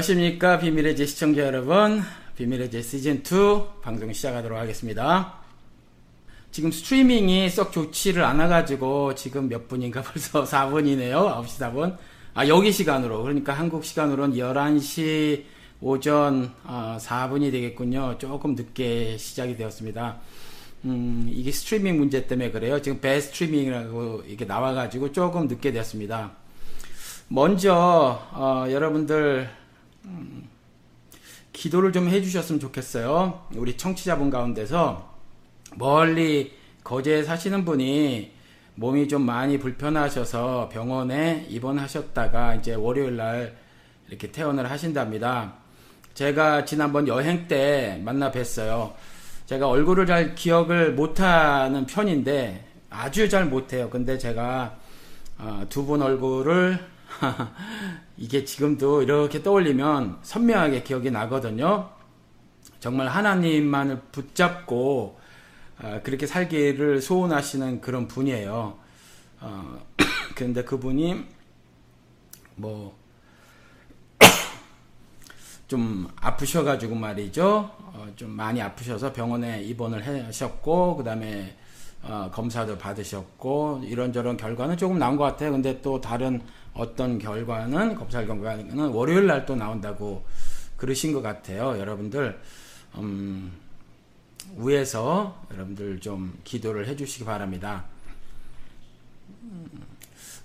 안녕하십니까? 비밀의 제 시청자 여러분. 비밀의 제 시즌2 방송 시작하도록 하겠습니다. 지금 스트리밍이 썩 좋지를 않아가지고 지금 몇 분인가? 벌써 4분이네요. 9시 4분. 아 여기 시간으로. 그러니까 한국 시간으로는 11시 오전 4분이 아, 되겠군요. 조금 늦게 시작이 되었습니다. 음, 이게 스트리밍 문제 때문에 그래요. 지금 배 스트리밍이라고 이게 나와가지고 조금 늦게 되었습니다. 먼저 어, 여러분들 음, 기도를 좀 해주셨으면 좋겠어요. 우리 청취자분 가운데서 멀리 거제에 사시는 분이 몸이 좀 많이 불편하셔서 병원에 입원하셨다가 이제 월요일 날 이렇게 퇴원을 하신답니다. 제가 지난번 여행 때 만나 뵀어요. 제가 얼굴을 잘 기억을 못하는 편인데 아주 잘 못해요. 근데 제가 어, 두분 얼굴을 이게 지금도 이렇게 떠올리면 선명하게 기억이 나거든요. 정말 하나님만을 붙잡고 어, 그렇게 살기를 소원하시는 그런 분이에요. 어, 그런데 그분이 뭐 좀 아프셔가지고 말이죠. 어, 좀 많이 아프셔서 병원에 입원을 하셨고 그 다음에 어, 검사도 받으셨고 이런저런 결과는 조금 나온 것 같아요. 근데 또 다른 어떤 결과는 검사 결과는 월요일 날 또 나온다고 그러신 것 같아요. 여러분들 음, 위에서 여러분들 좀 기도를 해주시기 바랍니다.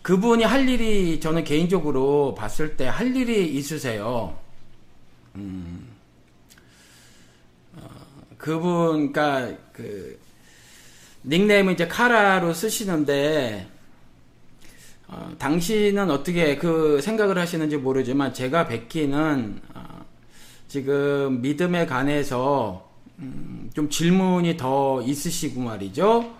그분이 할 일이 저는 개인적으로 봤을 때 할 일이 있으세요. 음, 어, 그분, 그니까, 그, 닉네임은 이제 카라로 쓰시는데, 어, 당신은 어떻게 그 생각을 하시는지 모르지만 제가 뵙기는 어, 지금 믿음에 관해서 음, 좀 질문이 더 있으시고 말이죠.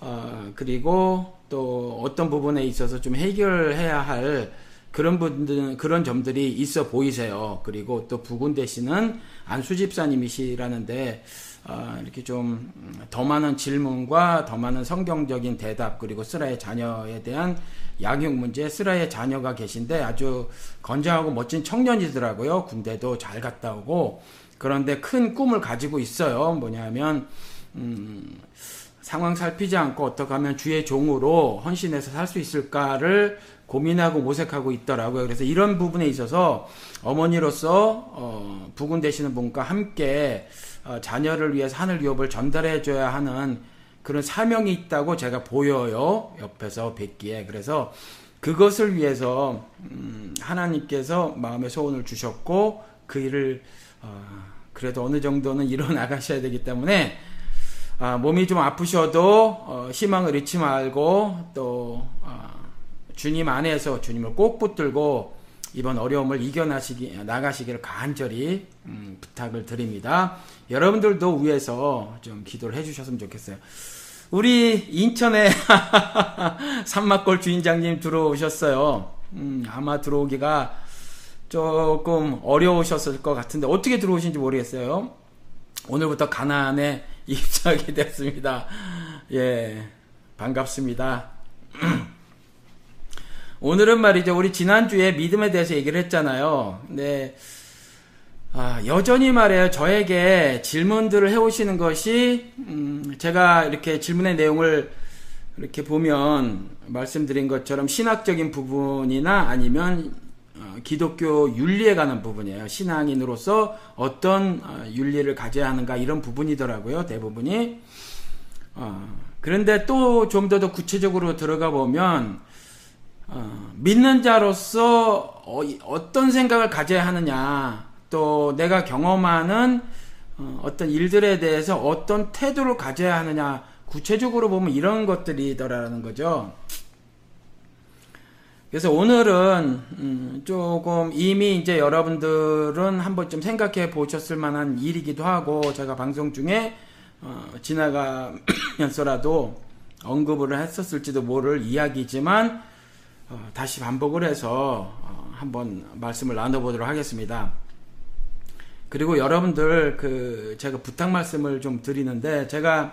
어, 그리고 또 어떤 부분에 있어서 좀 해결해야 할 그런 분들 그런 점들이 있어 보이세요. 그리고 또 부군 되시는 안수 집사님이시라는데 어, 이렇게 좀 더 많은 질문과 더 많은 성경적인 대답 그리고 스라의 자녀에 대한 양육 문제 스라의 자녀가 계신데 아주 건장하고 멋진 청년이더라고요. 군대도 잘 갔다 오고 그런데 큰 꿈을 가지고 있어요. 뭐냐면 음, 상황 살피지 않고 어떻게 하면 주의 종으로 헌신해서 살 수 있을까를 고민하고 모색하고 있더라고요. 그래서 이런 부분에 있어서 어머니로서 어, 부군 되시는 분과 함께 어, 자녀를 위해서 하늘 유업을 전달해 줘야 하는 그런 사명이 있다고 제가 보여요. 옆에서 뵙기에. 그래서 그것을 위해서 음, 하나님께서 마음의 소원을 주셨고 그 일을 어, 그래도 어느 정도는 이뤄 나가셔야 되기 때문에 아, 몸이 좀 아프셔도 어, 희망을 잃지 말고 또 어, 주님 안에서 주님을 꼭 붙들고 이번 어려움을 이겨나시기 나가시기를 간절히 음, 부탁을 드립니다. 여러분들도 위해서 좀 기도를 해주셨으면 좋겠어요. 우리 인천에 산막골 주인장님 들어오셨어요. 음, 아마 들어오기가 조금 어려우셨을 것 같은데 어떻게 들어오신지 모르겠어요. 오늘부터 가난에 입장이 됐습니다. 예, 반갑습니다. 오늘은 말이죠. 우리 지난주에 믿음에 대해서 얘기를 했잖아요. 네. 아, 여전히 말해요. 저에게 질문들을 해오시는 것이, 음, 제가 이렇게 질문의 내용을 이렇게 보면 말씀드린 것처럼 신학적인 부분이나 아니면 어, 기독교 윤리에 관한 부분이에요. 신앙인으로서 어떤 어, 윤리를 가져야 하는가 이런 부분이더라고요. 대부분이. 어, 그런데 또 좀 더 더 구체적으로 들어가 보면 어, 믿는 자로서 어, 떤 생각을 가져야 하느냐, 또 내가 경험하는 어, 떤 일들에 대해서 어떤 태도를 가져야 하느냐, 구체적으로 보면 이런 것들이더라는 거죠. 그래서 오늘은 음, 조금 이미 이제 여러분들은 한번 좀 생각해 보셨을 만한 일이기도 하고 제가 방송 중에 어, 지나가면서라도 언급을 했었을지도 모를 이야기지만 어, 다시 반복을 해서 어, 한번 말씀을 나눠보도록 하겠습니다. 그리고 여러분들 그 제가 부탁 말씀을 좀 드리는데 제가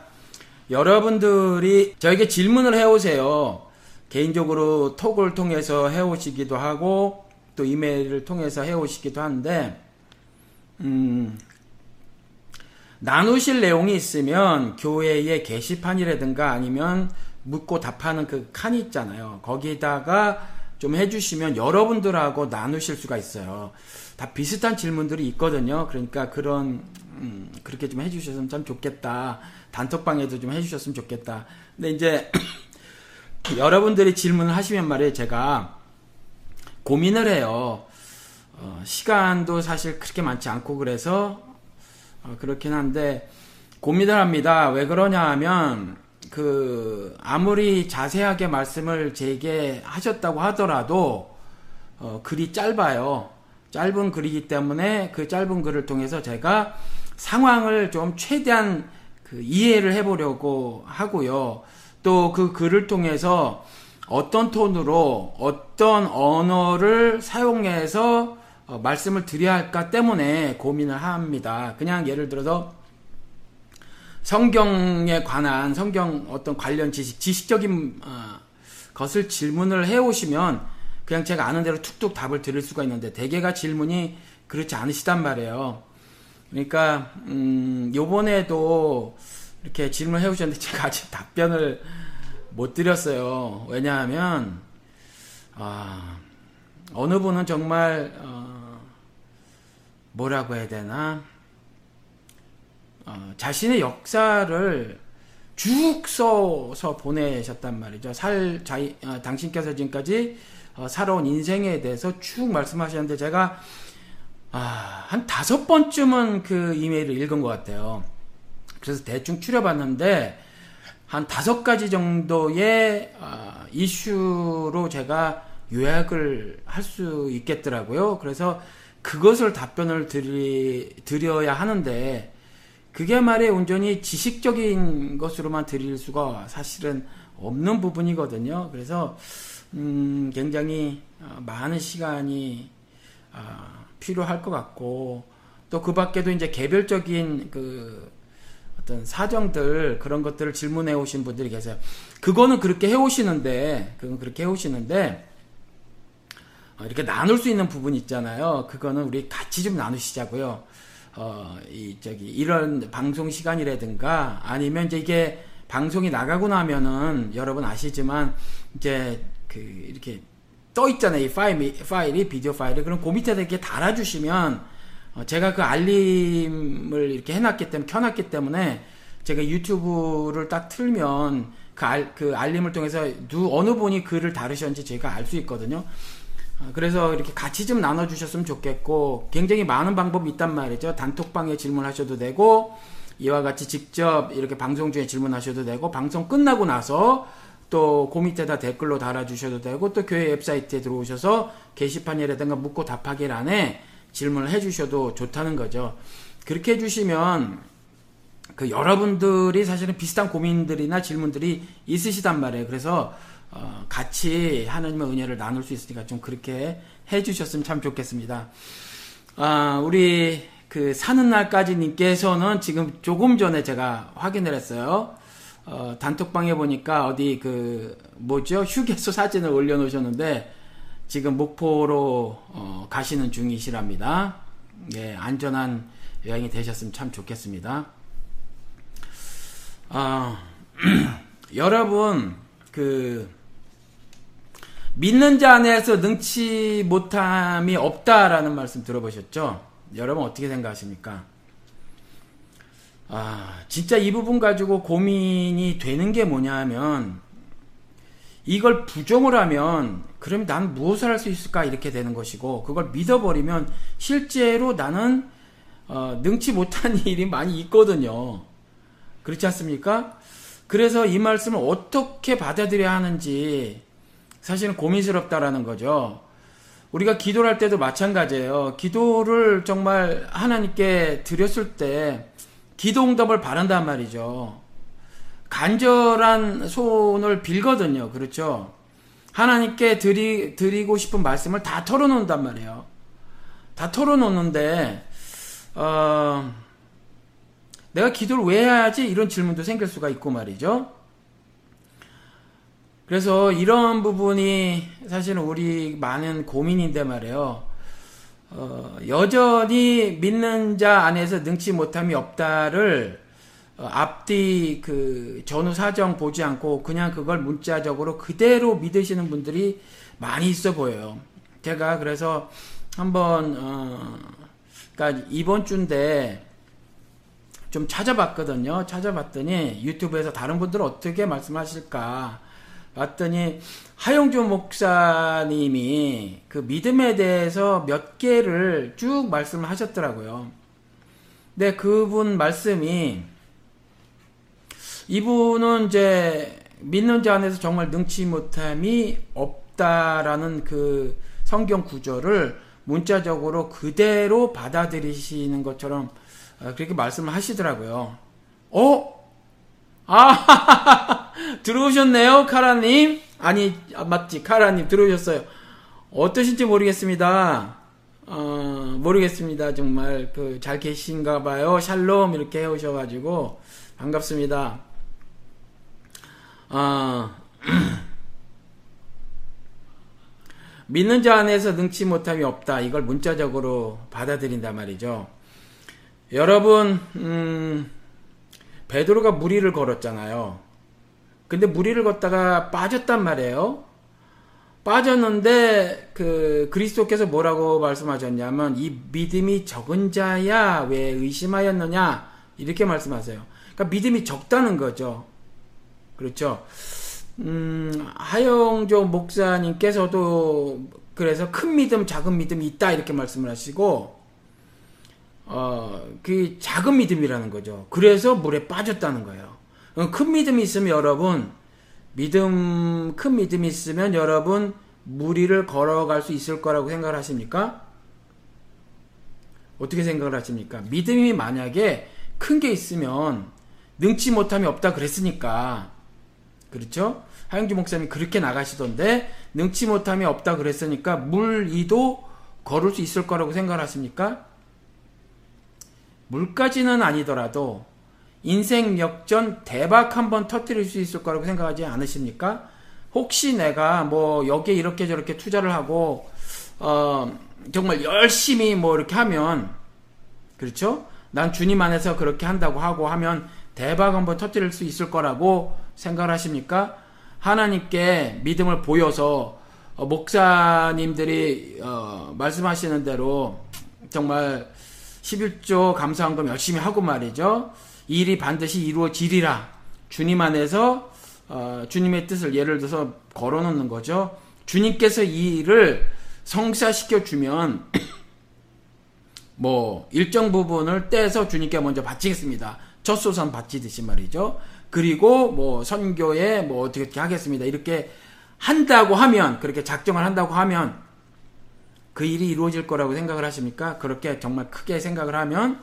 여러분들이 저에게 질문을 해오세요. 개인적으로 톡을 통해서 해오시기도 하고 또 이메일을 통해서 해오시기도 하는데, 음, 나누실 내용이 있으면 교회의 게시판이라든가 아니면 묻고 답하는 그 칸이 있잖아요. 거기다가 좀 해주시면 여러분들하고 나누실 수가 있어요. 다 비슷한 질문들이 있거든요. 그러니까 그런 음, 그렇게 좀 해주셨으면 참 좋겠다. 단톡방에도 좀 해주셨으면 좋겠다. 근데 이제 여러분들이 질문을 하시면 말이에요. 제가 고민을 해요. 어, 시간도 사실 그렇게 많지 않고 그래서 어, 그렇긴 한데 고민을 합니다. 왜 그러냐 하면 그 아무리 자세하게 말씀을 제게 하셨다고 하더라도 어, 글이 짧아요. 짧은 글이기 때문에 그 짧은 글을 통해서 제가 상황을 좀 최대한 그 이해를 해보려고 하고요. 또 그 글을 통해서 어떤 톤으로 어떤 언어를 사용해서 어, 말씀을 드려야 할까 때문에 고민을 합니다. 그냥 예를 들어서 성경에 관한 성경 어떤 관련 지식, 지식적인 어, 것을 질문을 해 오시면 그냥 제가 아는 대로 툭툭 답을 드릴 수가 있는데 대개가 질문이 그렇지 않으시단 말이에요. 그러니까 음, 요번에도 이렇게 질문을 해 오셨는데 제가 아직 답변을 못 드렸어요. 왜냐하면 아, 어느 분은 정말 어, 뭐라고 해야 되나 어, 자신의 역사를 쭉 써서 보내셨단 말이죠. 살 자이, 어, 당신께서 지금까지 어, 살아온 인생에 대해서 쭉 말씀하셨는데 제가 아, 한 다섯 번쯤은 그 이메일을 읽은 것 같아요. 그래서 대충 추려봤는데 한 다섯 가지 정도의 어, 이슈로 제가 요약을 할 수 있겠더라고요. 그래서 그것을 답변을 드리, 드려야 하는데 그게 말에 온전히 지식적인 것으로만 드릴 수가 사실은 없는 부분이거든요. 그래서 음, 굉장히 어, 많은 시간이 어, 필요할 것 같고 또 그 밖에도 이제 개별적인 그 어떤 사정들 그런 것들을 질문해 오신 분들이 계세요. 그거는 그렇게 해 오시는데 그건 그렇게 해 오시는데 어, 이렇게 나눌 수 있는 부분 있잖아요. 그거는 우리 같이 좀 나누시자고요. 어, 이, 저기, 이런 방송 시간이라든가 아니면 이제 이게 방송이 나가고 나면은 여러분 아시지만 이제 그 이렇게 떠 있잖아요. 이 파일, 파일이, 비디오 파일이. 그럼 그 밑에다 이렇게 달아주시면 어, 제가 그 알림을 이렇게 해놨기 때문에, 켜놨기 때문에 제가 유튜브를 딱 틀면 그, 알, 그 알림을 통해서 누, 어느 분이 글을 다루셨는지 제가 알 수 있거든요. 어, 그래서 이렇게 같이 좀 나눠주셨으면 좋겠고 굉장히 많은 방법이 있단 말이죠. 단톡방에 질문하셔도 되고 이와 같이 직접 이렇게 방송 중에 질문하셔도 되고 방송 끝나고 나서 또그 밑에다 댓글로 달아주셔도 되고 또 교회 웹사이트에 들어오셔서 게시판이라든가 묻고 답하기란에 질문을 해주셔도 좋다는 거죠. 그렇게 해주시면 그 여러분들이 사실은 비슷한 고민들이나 질문들이 있으시단 말이에요. 그래서 어, 같이 하나님의 은혜를 나눌 수 있으니까 좀 그렇게 해주셨으면 참 좋겠습니다. 아, 우리 그 사는 날까지 님께서는 지금 조금 전에 제가 확인을 했어요. 어, 단톡방에 보니까 어디 그 뭐죠 휴게소 사진을 올려놓으셨는데 지금 목포로 어, 가시는 중이시랍니다. 예, 안전한 여행이 되셨으면 참 좋겠습니다. 아, 여러분 그 믿는 자 안에서 능치 못함이 없다라는 말씀 들어보셨죠? 여러분 어떻게 생각하십니까? 아, 진짜 이 부분 가지고 고민이 되는 게 뭐냐 하면 이걸 부정을 하면 그럼 난 무엇을 할 수 있을까 이렇게 되는 것이고 그걸 믿어버리면 실제로 나는 어, 능치 못한 일이 많이 있거든요. 그렇지 않습니까? 그래서 이 말씀을 어떻게 받아들여야 하는지 사실은 고민스럽다라는 거죠. 우리가 기도를 할 때도 마찬가지예요. 기도를 정말 하나님께 드렸을 때 기도 응답을 바란단 말이죠. 간절한 손을 빌거든요. 그렇죠? 하나님께 드리, 드리고 싶은 말씀을 다 털어놓는단 말이에요. 다 털어놓는데, 어, 내가 기도를 왜 해야지? 이런 질문도 생길 수가 있고 말이죠. 그래서 이런 부분이 사실은 우리 많은 고민인데 말이에요. 어, 여전히 믿는 자 안에서 능치 못함이 없다를 어, 앞뒤 그 전후 사정 보지 않고 그냥 그걸 문자적으로 그대로 믿으시는 분들이 많이 있어 보여요. 제가 그래서 한번 어, 그러니까 이번 주인데 좀 찾아봤거든요. 찾아봤더니 유튜브에서 다른 분들은 어떻게 말씀하실까 봤더니 하용조 목사님이 그 믿음에 대해서 몇 개를 쭉 말씀을 하셨더라고요. 근데 그분 말씀이 이분은 이제 믿는 자 안에서 정말 능치 못함이 없다라는 그 성경 구절을 문자적으로 그대로 받아들이시는 것처럼 어, 그렇게 말씀을 하시더라고요. 어? 아, 들어오셨네요, 카라님. 아니, 아, 맞지, 카라님 들어오셨어요. 어떠신지 모르겠습니다. 어, 모르겠습니다. 정말 그 잘 계신가 봐요. 샬롬 이렇게 해 오셔 가지고 반갑습니다. 어, 믿는 자 안에서 능치 못함이 없다. 이걸 문자적으로 받아들인단 말이죠. 여러분, 음, 베드로가 무리를 걸었잖아요. 근데 무리를 걷다가 빠졌단 말이에요. 빠졌는데 그 그리스도께서 뭐라고 말씀하셨냐면 이 믿음이 적은 자야 왜 의심하였느냐 이렇게 말씀하세요. 그러니까 믿음이 적다는 거죠. 그렇죠. 음, 하영조 목사님께서도 그래서 큰 믿음, 작은 믿음이 있다 이렇게 말씀을 하시고 어, 그 작은 믿음이라는 거죠. 그래서 물에 빠졌다는 거예요. 어, 큰 믿음이 있으면 여러분 믿음 큰 믿음이 있으면 여러분 무리를 걸어갈 수 있을 거라고 생각을 하십니까? 어떻게 생각을 하십니까? 믿음이 만약에 큰 게 있으면 능치 못함이 없다 그랬으니까 그렇죠? 하영주 목사님이 그렇게 나가시던데 능치 못함이 없다 그랬으니까 물 위도 걸을 수 있을 거라고 생각하십니까? 물까지는 아니더라도 인생 역전 대박 한번 터뜨릴 수 있을 거라고 생각하지 않으십니까? 혹시 내가 뭐 여기에 이렇게 저렇게 투자를 하고 어 정말 열심히 뭐 이렇게 하면 그렇죠? 난 주님 안에서 그렇게 한다고 하고 하면 대박 한번 터뜨릴 수 있을 거라고 생각을 하십니까? 하나님께 믿음을 보여서 어, 목사님들이 어, 말씀하시는 대로 정말 11조 감사한금 열심히 하고 말이죠. 일이 반드시 이루어지리라. 주님 안에서 어, 주님의 뜻을 예를 들어서 걸어놓는 거죠. 주님께서 이 일을 성사시켜 주면 뭐 일정 부분을 떼서 주님께 먼저 바치겠습니다. 젖소선 바치듯이 말이죠. 그리고 뭐 선교에 뭐 어떻게 어떻게 하겠습니다. 이렇게 한다고 하면 그렇게 작정을 한다고 하면 그 일이 이루어질 거라고 생각을 하십니까? 그렇게 정말 크게 생각을 하면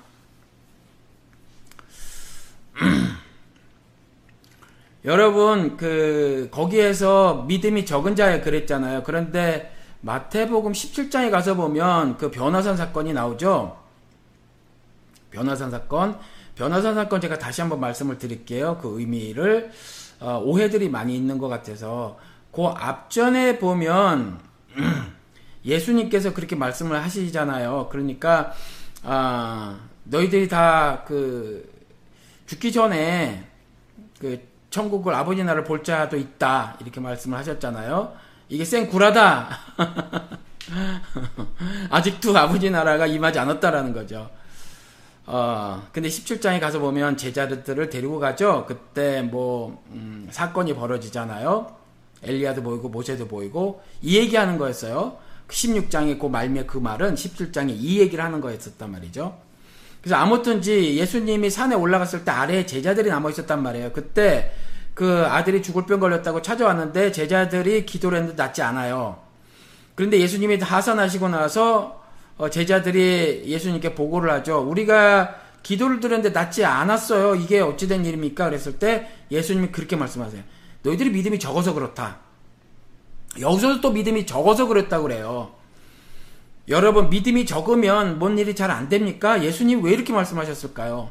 여러분 그 거기에서 믿음이 적은 자에 그랬잖아요. 그런데 마태복음 17장에 가서 보면 그 변화산 사건이 나오죠. 변화산 사건 변화산 사건 제가 다시 한번 말씀을 드릴게요. 그 의미를 어, 오해들이 많이 있는 것 같아서 그 앞전에 보면 예수님께서 그렇게 말씀을 하시잖아요. 그러니까 아, 너희들이 다 그 죽기 전에 그 천국을 아버지 나라를 볼 자도 있다 이렇게 말씀을 하셨잖아요. 이게 생구라다. 아직도 아버지 나라가 임하지 않았다라는 거죠. 어, 근데 17장에 가서 보면 제자들을 데리고 가죠. 그때 뭐, 음, 사건이 벌어지잖아요. 엘리야도 보이고 모세도 보이고 이 얘기하는 거였어요. 16장에 그 말미에 그 말은 17장에 이 얘기를 하는 거였었단 말이죠. 그래서 아무튼지 예수님이 산에 올라갔을 때 아래에 제자들이 남아 있었단 말이에요. 그때 그 아들이 죽을 병 걸렸다고 찾아왔는데 제자들이 기도를 했는데 낫지 않아요. 그런데 예수님이 하산하시고 나서 어, 제자들이 예수님께 보고를 하죠. 우리가 기도를 드렸는데 낫지 않았어요. 이게 어찌된 일입니까? 그랬을 때 예수님이 그렇게 말씀하세요. 너희들이 믿음이 적어서 그렇다. 여기서도 또 믿음이 적어서 그랬다고 그래요. 여러분, 믿음이 적으면 뭔 일이 잘 안 됩니까? 예수님 왜 이렇게 말씀하셨을까요?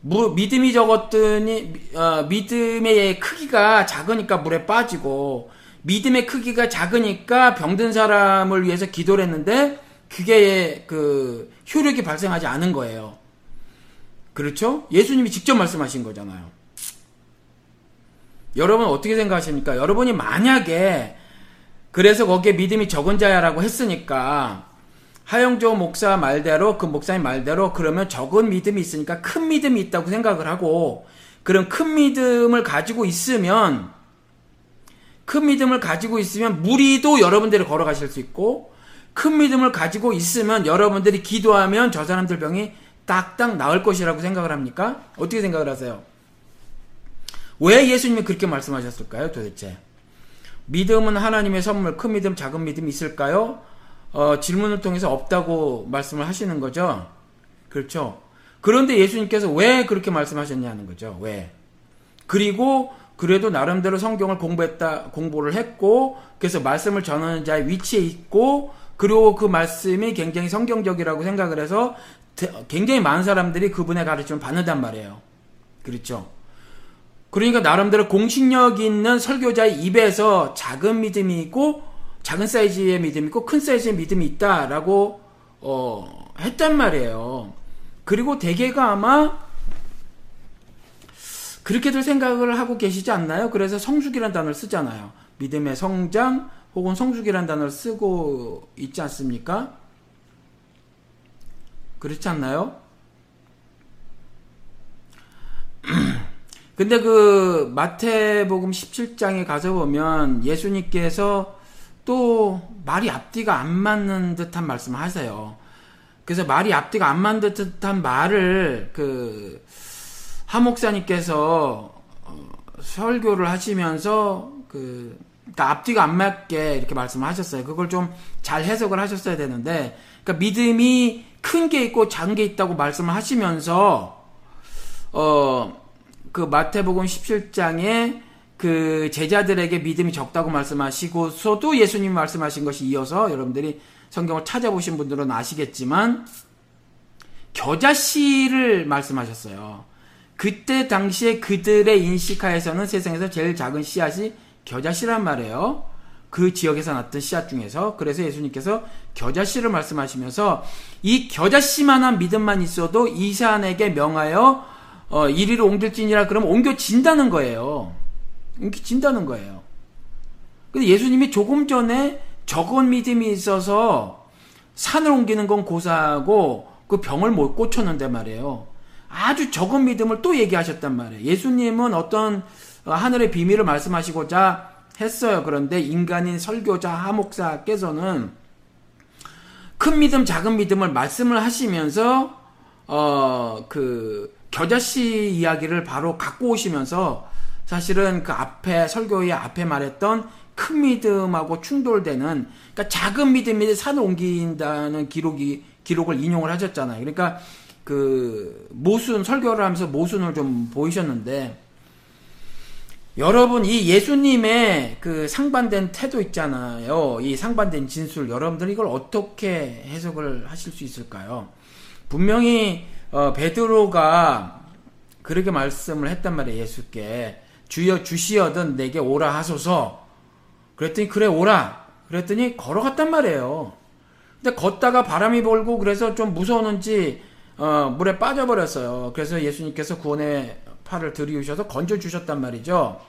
무, 믿음이 적었더니 어, 믿음의 크기가 작으니까 물에 빠지고 믿음의 크기가 작으니까 병든 사람을 위해서 기도를 했는데 그게 그 효력이 발생하지 않은 거예요. 그렇죠? 예수님이 직접 말씀하신 거잖아요. 여러분 어떻게 생각하십니까? 여러분이 만약에 그래서 거기에 믿음이 적은 자야라고 했으니까 하영조 목사 말대로 그 목사님 말대로 그러면 적은 믿음이 있으니까 큰 믿음이 있다고 생각을 하고 그런 큰 믿음을 가지고 있으면 큰 믿음을 가지고 있으면 무리도 여러분들이 걸어가실 수 있고 큰 믿음을 가지고 있으면 여러분들이 기도하면 저 사람들 병이 딱딱 나을 것이라고 생각을 합니까? 어떻게 생각을 하세요? 왜 예수님이 그렇게 말씀하셨을까요, 도대체? 믿음은 하나님의 선물, 큰 믿음, 작은 믿음이 있을까요? 어, 질문을 통해서 없다고 말씀을 하시는 거죠. 그렇죠. 그런데 예수님께서 왜 그렇게 말씀하셨냐는 거죠. 왜? 그리고 그래도 나름대로 성경을 공부했다, 공부를 했고, 그래서 말씀을 전하는 자의 위치에 있고, 그리고 그 말씀이 굉장히 성경적이라고 생각을 해서 굉장히 많은 사람들이 그분의 가르침을 받는단 말이에요. 그렇죠. 그러니까 나름대로 공식력 있는 설교자의 입에서 작은 믿음이 있고 작은 사이즈의 믿음이 있고 큰 사이즈의 믿음이 있다라고 어, 했단 말이에요. 그리고 대개가 아마 그렇게들 생각을 하고 계시지 않나요? 그래서 성숙이란 단어를 쓰잖아요. 믿음의 성장 혹은 성숙이란 단어를 쓰고 있지 않습니까? 그렇지 않나요? 근데 그 마태복음 17장에 가서 보면 예수님께서 또 말이 앞뒤가 안 맞는 듯한 말씀을 하세요. 그래서 말이 앞뒤가 안 맞는 듯한 말을 그 하목사님께서 어, 설교를 하시면서 그 그러니까 앞뒤가 안 맞게 이렇게 말씀을 하셨어요. 그걸 좀 잘 해석을 하셨어야 되는데 그러니까 믿음이 큰 게 있고 작은 게 있다고 말씀을 하시면서 어 그 마태복음 17장에 그 제자들에게 믿음이 적다고 말씀하시고서도 예수님 말씀하신 것이 이어서 여러분들이 성경을 찾아보신 분들은 아시겠지만 겨자씨를 말씀하셨어요. 그때 당시에 그들의 인식하에서는 세상에서 제일 작은 씨앗이 겨자씨란 말이에요. 그 지역에서 났던 씨앗 중에서 그래서 예수님께서 겨자씨를 말씀하시면서 이 겨자씨만한 믿음만 있어도 이 산에게 명하여 어, 이리로 옮길지니라 그러면 옮겨진다는 거예요. 옮겨진다는 거예요. 근데 예수님이 조금 전에 적은 믿음이 있어서 산을 옮기는 건 고사하고 그 병을 못 고쳤는데 말이에요. 아주 적은 믿음을 또 얘기하셨단 말이에요. 예수님은 어떤 어, 하늘의 비밀을 말씀하시고자 했어요. 그런데 인간인 설교자 하목사께서는 큰 믿음, 작은 믿음을 말씀을 하시면서 어 그 겨자씨 이야기를 바로 갖고 오시면서 사실은 그 앞에 설교의 앞에 말했던 큰 믿음하고 충돌되는 그러니까 작은 믿음이 산을 옮긴다는 기록이 기록을 인용을 하셨잖아요. 그러니까 그 모순 설교를 하면서 모순을 좀 보이셨는데 여러분 이 예수님의 그 상반된 태도 있잖아요. 이 상반된 진술 여러분들 이걸 어떻게 해석을 하실 수 있을까요? 분명히 어, 베드로가 그렇게 말씀을 했단 말이에요. 예수께 주여 주시어든 내게 오라 하소서. 그랬더니 그래 오라. 그랬더니 걸어갔단 말이에요. 근데 걷다가 바람이 불고 그래서 좀 무서웠는지 어, 물에 빠져버렸어요. 그래서 예수님께서 구원의 팔을 들이우셔서 건져 주셨단 말이죠.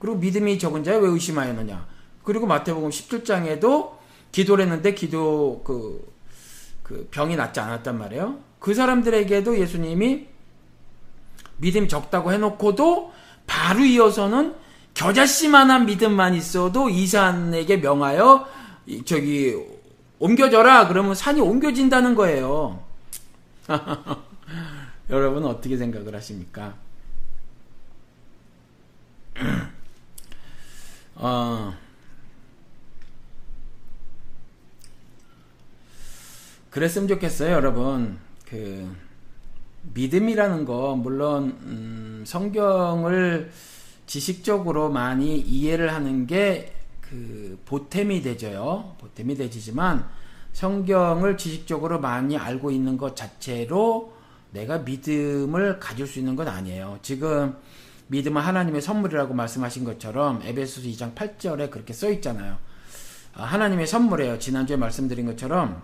그리고 믿음이 적은 자에 왜 의심하였느냐. 그리고 마태복음 17장에도 기도를 했는데 기도 그, 그 병이 낫지 않았단 말이에요. 그 사람들에게도 예수님이 믿음이 적다고 해놓고도 바로 이어서는 겨자씨만한 믿음만 있어도 이 산에게 명하여 저기 옮겨져라 그러면 산이 옮겨진다는 거예요. 여러분 어떻게 생각을 하십니까? 어, 그랬으면 좋겠어요, 여러분. 그 믿음이라는 거 물론 음, 성경을 지식적으로 많이 이해를 하는 게 그 보탬이 되죠요. 보탬이 되지만 성경을 지식적으로 많이 알고 있는 것 자체로 내가 믿음을 가질 수 있는 건 아니에요. 지금 믿음은 하나님의 선물이라고 말씀하신 것처럼 에베소서 2장 8절에 그렇게 써 있잖아요. 아, 하나님의 선물이에요. 지난주에 말씀드린 것처럼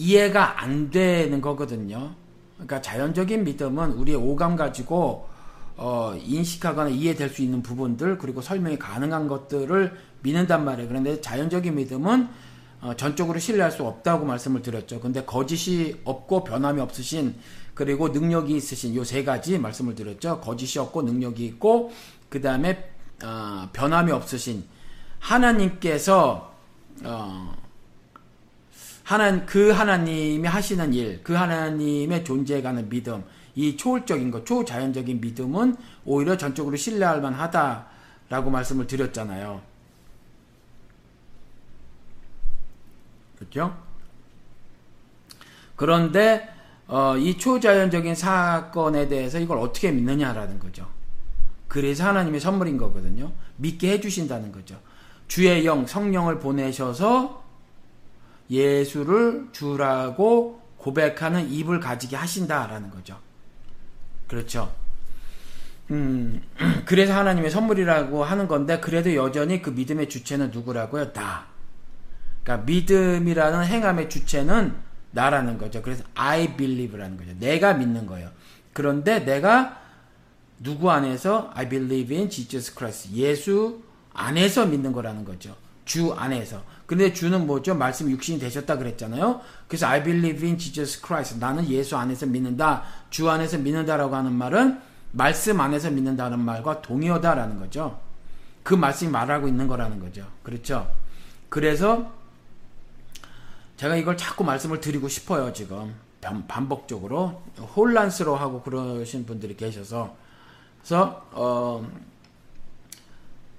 이해가 안 되는 거거든요. 그러니까 자연적인 믿음은 우리의 오감 가지고 어, 인식하거나 이해될 수 있는 부분들 그리고 설명이 가능한 것들을 믿는단 말이에요. 그런데 자연적인 믿음은 어, 전적으로 신뢰할 수 없다고 말씀을 드렸죠. 근데 거짓이 없고 변함이 없으신 그리고 능력이 있으신 요 세 가지 말씀을 드렸죠. 거짓이 없고 능력이 있고 그 다음에 어, 변함이 없으신 하나님께서 어, 하나 그 하나님이 하시는 일, 그 하나님의 존재에 관한 믿음, 이 초월적인 것, 초자연적인 믿음은 오히려 전적으로 신뢰할 만하다라고 말씀을 드렸잖아요. 그렇죠? 그런데 어, 이 초자연적인 사건에 대해서 이걸 어떻게 믿느냐라는 거죠. 그래서 하나님의 선물인 거거든요. 믿게 해주신다는 거죠. 주의 영, 성령을 보내셔서 예수를 주라고 고백하는 입을 가지게 하신다라는 거죠. 그렇죠. 음, 그래서 하나님의 선물이라고 하는 건데, 그래도 여전히 그 믿음의 주체는 누구라고요? 나. 그러니까 믿음이라는 행함의 주체는 나라는 거죠. 그래서 I believe라는 거죠. 내가 믿는 거예요. 그런데 내가 누구 안에서 I believe in Jesus Christ. 예수 안에서 믿는 거라는 거죠. 주 안에서. 근데 주는 뭐죠? 말씀 육신이 되셨다 그랬잖아요. 그래서 I believe in Jesus Christ. 나는 예수 안에서 믿는다. 주 안에서 믿는다라고 하는 말은 말씀 안에서 믿는다는 말과 동의어다라는 거죠. 그 말씀이 말하고 있는 거라는 거죠. 그렇죠? 그래서 제가 이걸 자꾸 말씀을 드리고 싶어요, 지금. 반복적으로. 혼란스러워하고 그러신 분들이 계셔서. 그래서, 어,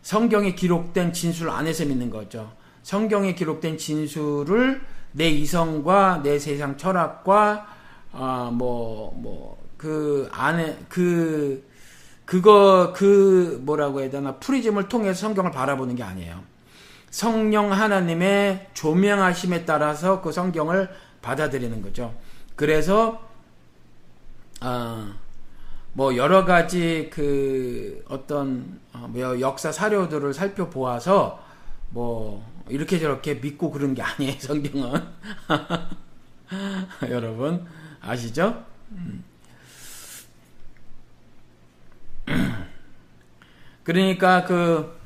성경에 기록된 진술 안에서 믿는 거죠. 성경에 기록된 진술을 내 이성과 내 세상 철학과, 아, 뭐, 뭐, 그 안에, 그, 그거, 그, 뭐라고 해야 되나, 프리즘을 통해서 성경을 바라보는 게 아니에요. 성령 하나님의 조명하심에 따라서 그 성경을 받아들이는 거죠. 그래서 어, 뭐 여러 가지 그 어떤 어, 뭐 역사 사료들을 살펴보아서 뭐 이렇게 저렇게 믿고 그런 게 아니에요 성경은 여러분 아시죠? 음. 그러니까 그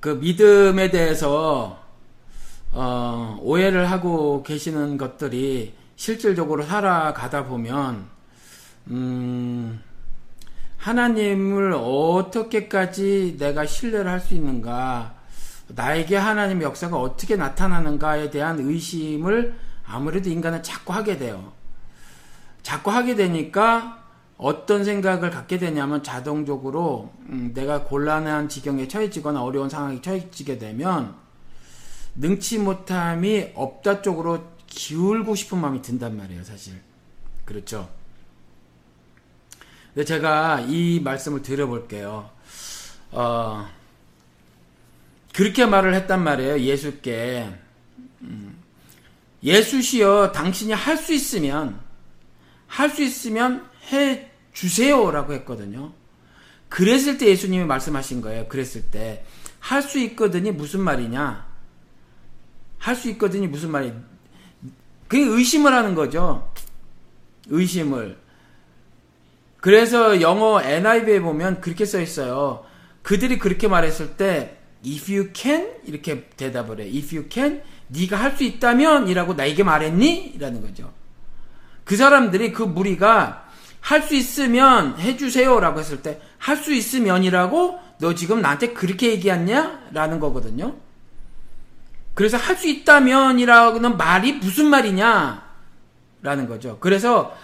그 믿음에 대해서 어, 오해를 하고 계시는 것들이 실질적으로 살아가다 보면 음, 하나님을 어떻게까지 내가 신뢰를 할 수 있는가 나에게 하나님의 역사가 어떻게 나타나는가에 대한 의심을 아무래도 인간은 자꾸 하게 돼요. 자꾸 하게 되니까 어떤 생각을 갖게 되냐면 자동적으로 음, 내가 곤란한 지경에 처해지거나 어려운 상황에 처해지게 되면 능치 못함이 없다 쪽으로 기울고 싶은 마음이 든단 말이에요, 사실. 그렇죠. 근데 제가 이 말씀을 드려볼게요. 어, 그렇게 말을 했단 말이에요, 예수께. 음, 예수시여, 당신이 할 수 있으면, 할 수 있으면 해 주세요라고 했거든요. 그랬을 때 예수님이 말씀하신 거예요. 그랬을 때. 할 수 있거든이 무슨 말이냐? 할 수 있거든이 무슨 말이? 그게 의심을 하는 거죠. 의심을. 그래서 영어 NIV에 보면 그렇게 써 있어요. 그들이 그렇게 말했을 때 if you can 이렇게 대답을 해. if you can 네가 할 수 있다면이라고 나에게 말했니? 이라는 거죠. 그 사람들이 그 무리가 할 수 있으면 해주세요라고 했을 때 할 수 있으면이라고 너 지금 나한테 그렇게 얘기했냐? 라는 거거든요. 그래서 할 수 있다면이라는 말이 무슨 말이냐? 라는 거죠. 그래서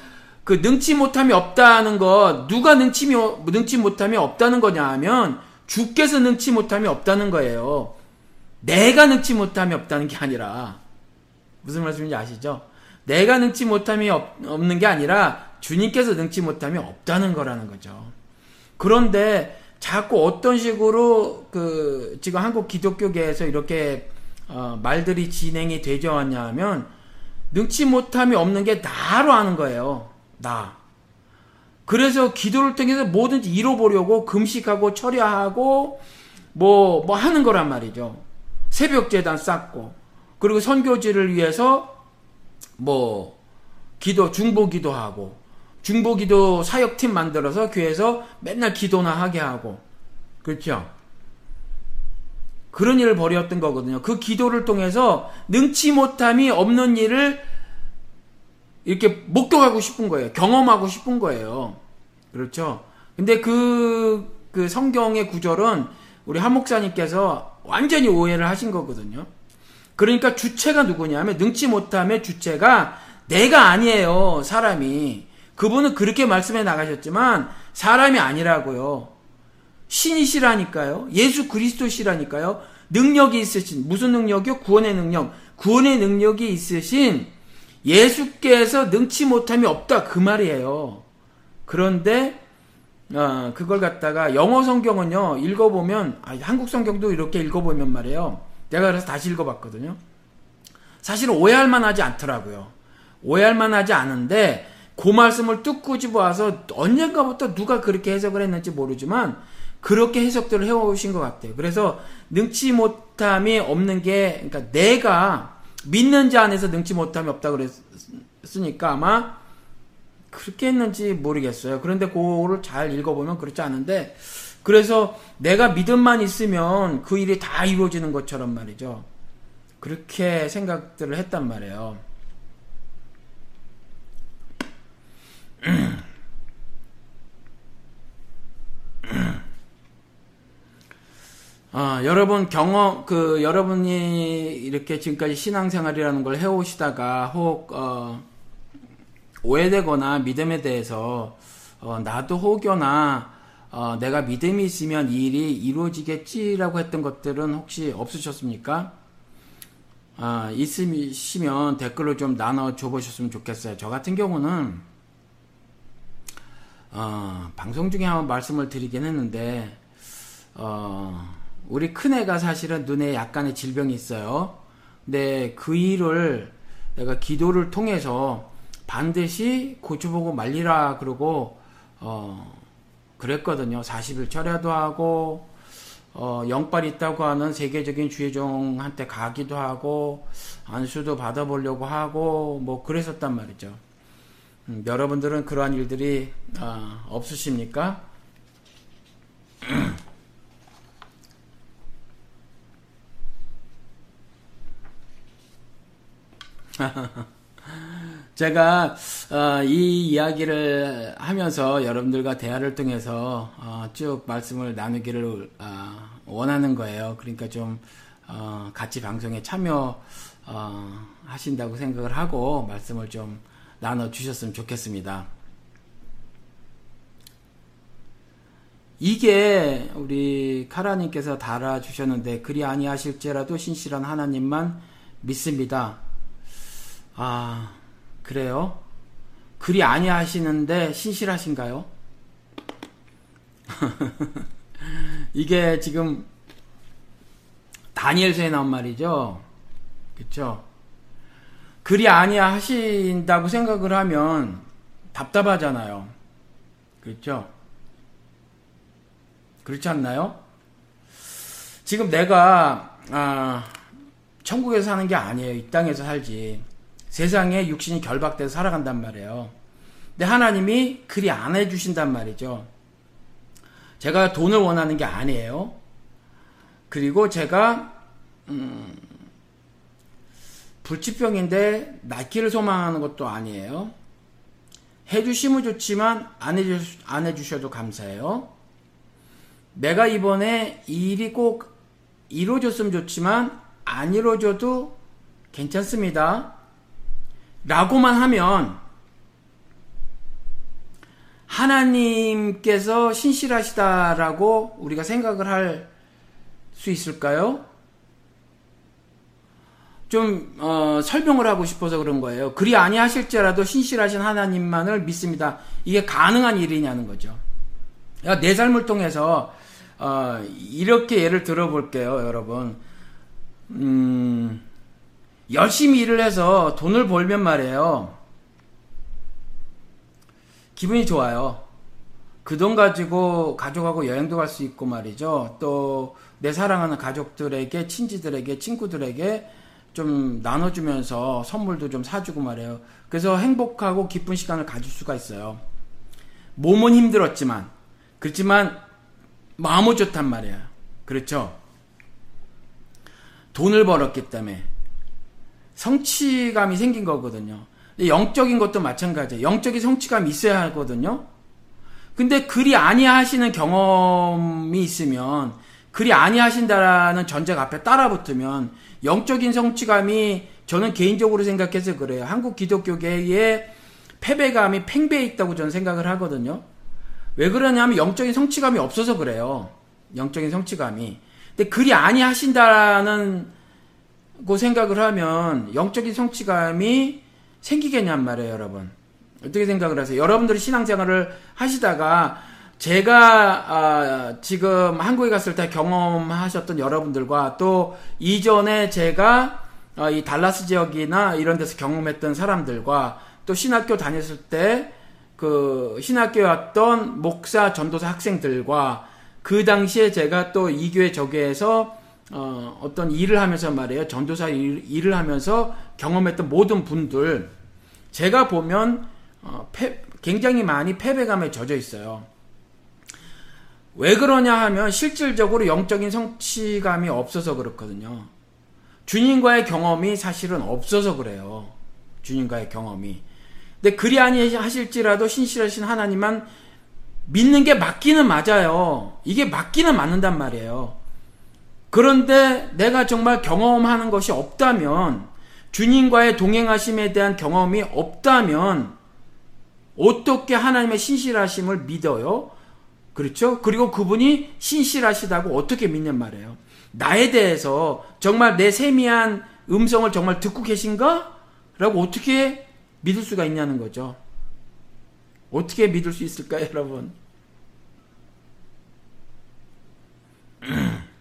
그 능치 못함이 없다는 거 누가 능치, 능치 못함이 없다는 거냐 하면 주께서 능치 못함이 없다는 거예요. 내가 능치 못함이 없다는 게 아니라 무슨 말씀인지 아시죠? 내가 능치 못함이 없, 없는 게 아니라 주님께서 능치 못함이 없다는 거라는 거죠. 그런데 자꾸 어떤 식으로 그 지금 한국 기독교계에서 이렇게 어, 말들이 진행이 되져 왔냐 면 능치 못함이 없는 게 나로 하는 거예요. 나. 그래서 기도를 통해서 뭐든지 이뤄보려고 금식하고 철야하고 뭐, 뭐 하는 거란 말이죠. 새벽 재단 쌓고, 그리고 선교지를 위해서 뭐, 기도, 중보 기도하고, 중보 기도 사역팀 만들어서 교회에서 맨날 기도나 하게 하고, 그렇죠? 그런 일을 벌였던 거거든요. 그 기도를 통해서 능치 못함이 없는 일을 이렇게 목격하고 싶은 거예요. 경험하고 싶은 거예요. 그렇죠? 근데 그, 그 성경의 구절은 우리 한 목사님께서 완전히 오해를 하신 거거든요. 그러니까 주체가 누구냐면 능치 못함의 주체가 내가 아니에요. 사람이. 그분은 그렇게 말씀해 나가셨지만 사람이 아니라고요. 신이시라니까요. 예수 그리스도시라니까요. 능력이 있으신 무슨 능력이요? 구원의 능력. 구원의 능력이 있으신 예수께서 능치 못함이 없다 그 말이에요. 그런데 어, 그걸 갖다가 영어 성경은요 읽어보면 아, 한국 성경도 이렇게 읽어보면 말이에요. 내가 그래서 다시 읽어봤거든요. 사실은 오해할 만하지 않더라고요. 오해할 만하지 않은데 그 말씀을 뚝 꾸집어와서 언젠가부터 누가 그렇게 해석을 했는지 모르지만 그렇게 해석들을 해오신 것 같아요. 그래서 능치 못함이 없는 게 그러니까 내가 믿는 자 안에서 능치 못함이 없다 그랬으니까 아마 그렇게 했는지 모르겠어요. 그런데 그거를 잘 읽어보면 그렇지 않은데 그래서 내가 믿음만 있으면 그 일이 다 이루어지는 것처럼 말이죠. 그렇게 생각들을 했단 말이에요. 아, 여러분 경험 그 여러분이 이렇게 지금까지 신앙생활이라는 걸 해오시다가 혹 어, 오해되거나 믿음에 대해서 어, 나도 혹여나 어, 내가 믿음이 있으면 이 일이 이루어지겠지라고 했던 것들은 혹시 없으셨습니까? 아, 있으시면 댓글로 좀 나눠 줘 보셨으면 좋겠어요. 저 같은 경우는 어, 방송 중에 한번 말씀을 드리긴 했는데 어, 우리 큰애가 사실은 눈에 약간의 질병이 있어요. 근데 그 일을 내가 기도를 통해서 반드시 고쳐보고 말리라 그러고 어 그랬거든요. 40일 철야도 하고 어 영빨 있다고 하는 세계적인 주의종한테 가기도 하고 안수도 받아보려고 하고 뭐 그랬었단 말이죠. 음, 여러분들은 그러한 일들이 어, 없으십니까? 제가 어, 이 이야기를 하면서 여러분들과 대화를 통해서 어, 쭉 말씀을 나누기를 어, 원하는 거예요. 그러니까 좀 어, 같이 방송에 참여 어, 하신다고 생각을 하고 말씀을 좀 나눠 주셨으면 좋겠습니다. 이게 우리 카라님께서 달아 주셨는데 그리 아니하실지라도 신실한 하나님만 믿습니다. 아 그래요? 그리 아니하시는데 신실하신가요? 이게 지금 다니엘서에 나온 말이죠. 그렇죠? 그리 아니하신다고 생각을 하면 답답하잖아요. 그렇죠? 그렇지 않나요? 지금 내가 아, 천국에서 사는 게 아니에요. 이 땅에서 살지. 세상에 육신이 결박돼서 살아간단 말이에요. 근데 하나님이 그리 안 해주신단 말이죠. 제가 돈을 원하는 게 아니에요. 그리고 제가 음, 불치병인데 낫기를 소망하는 것도 아니에요. 해주시면 좋지만 안, 해주, 안 해주셔도 감사해요. 내가 이번에 이 일이 꼭 이루어졌으면 좋지만 안 이루어져도 괜찮습니다. 라고만 하면 하나님께서 신실하시다라고 우리가 생각을 할 수 있을까요? 좀 어, 설명을 하고 싶어서 그런 거예요. 그리 아니하실지라도 신실하신 하나님만을 믿습니다. 이게 가능한 일이냐는 거죠. 내 삶을 통해서 어, 이렇게 예를 들어볼게요, 여러분. 음, 열심히 일을 해서 돈을 벌면 말이에요. 기분이 좋아요. 그 돈 가지고 가족하고 여행도 갈 수 있고 말이죠. 또 내 사랑하는 가족들에게, 친지들에게, 친구들에게 좀 나눠주면서 선물도 좀 사주고 말이에요. 그래서 행복하고 기쁜 시간을 가질 수가 있어요. 몸은 힘들었지만, 그렇지만 마음은 좋단 말이에요. 그렇죠? 돈을 벌었기 때문에 성취감이 생긴 거거든요. 영적인 것도 마찬가지예요. 영적인 성취감이 있어야 하거든요. 근데 그리 아니하시는 경험이 있으면 그리 아니하신다라는 전제가 앞에 따라붙으면 영적인 성취감이 저는 개인적으로 생각해서 그래요. 한국 기독교계의 패배감이 팽배해 있다고 저는 생각을 하거든요. 왜 그러냐면 영적인 성취감이 없어서 그래요. 영적인 성취감이. 근데 그리 아니하신다는 고 생각을 하면 영적인 성취감이 생기겠냔 말이에요, 여러분. 어떻게 생각을 하세요? 여러분들이 신앙생활을 하시다가 제가 아, 지금 한국에 갔을 때 경험하셨던 여러분들과 또 이전에 제가 아, 이 달라스 지역이나 이런 데서 경험했던 사람들과 또 신학교 다녔을 때 그 신학교에 왔던 목사 전도사 학생들과 그 당시에 제가 또 이 교회 저 교회에서 어, 어떤 일을 하면서 말이에요. 전도사 일, 일을 하면서 경험했던 모든 분들 제가 보면 어, 패, 굉장히 많이 패배감에 젖어 있어요. 왜 그러냐 하면 실질적으로 영적인 성취감이 없어서 그렇거든요. 주님과의 경험이 사실은 없어서 그래요. 주님과의 경험이. 근데 그리 아니 하실지라도 신실하신 하나님만 믿는 게 맞기는 맞아요. 이게 맞기는 맞는단 말이에요. 그런데 내가 정말 경험하는 것이 없다면, 주님과의 동행하심에 대한 경험이 없다면, 어떻게 하나님의 신실하심을 믿어요? 그렇죠? 그리고 그분이 신실하시다고 어떻게 믿는 말이에요? 나에 대해서 정말 내 세미한 음성을 정말 듣고 계신가? 라고 어떻게 믿을 수가 있냐는 거죠. 어떻게 믿을 수 있을까요, 여러분?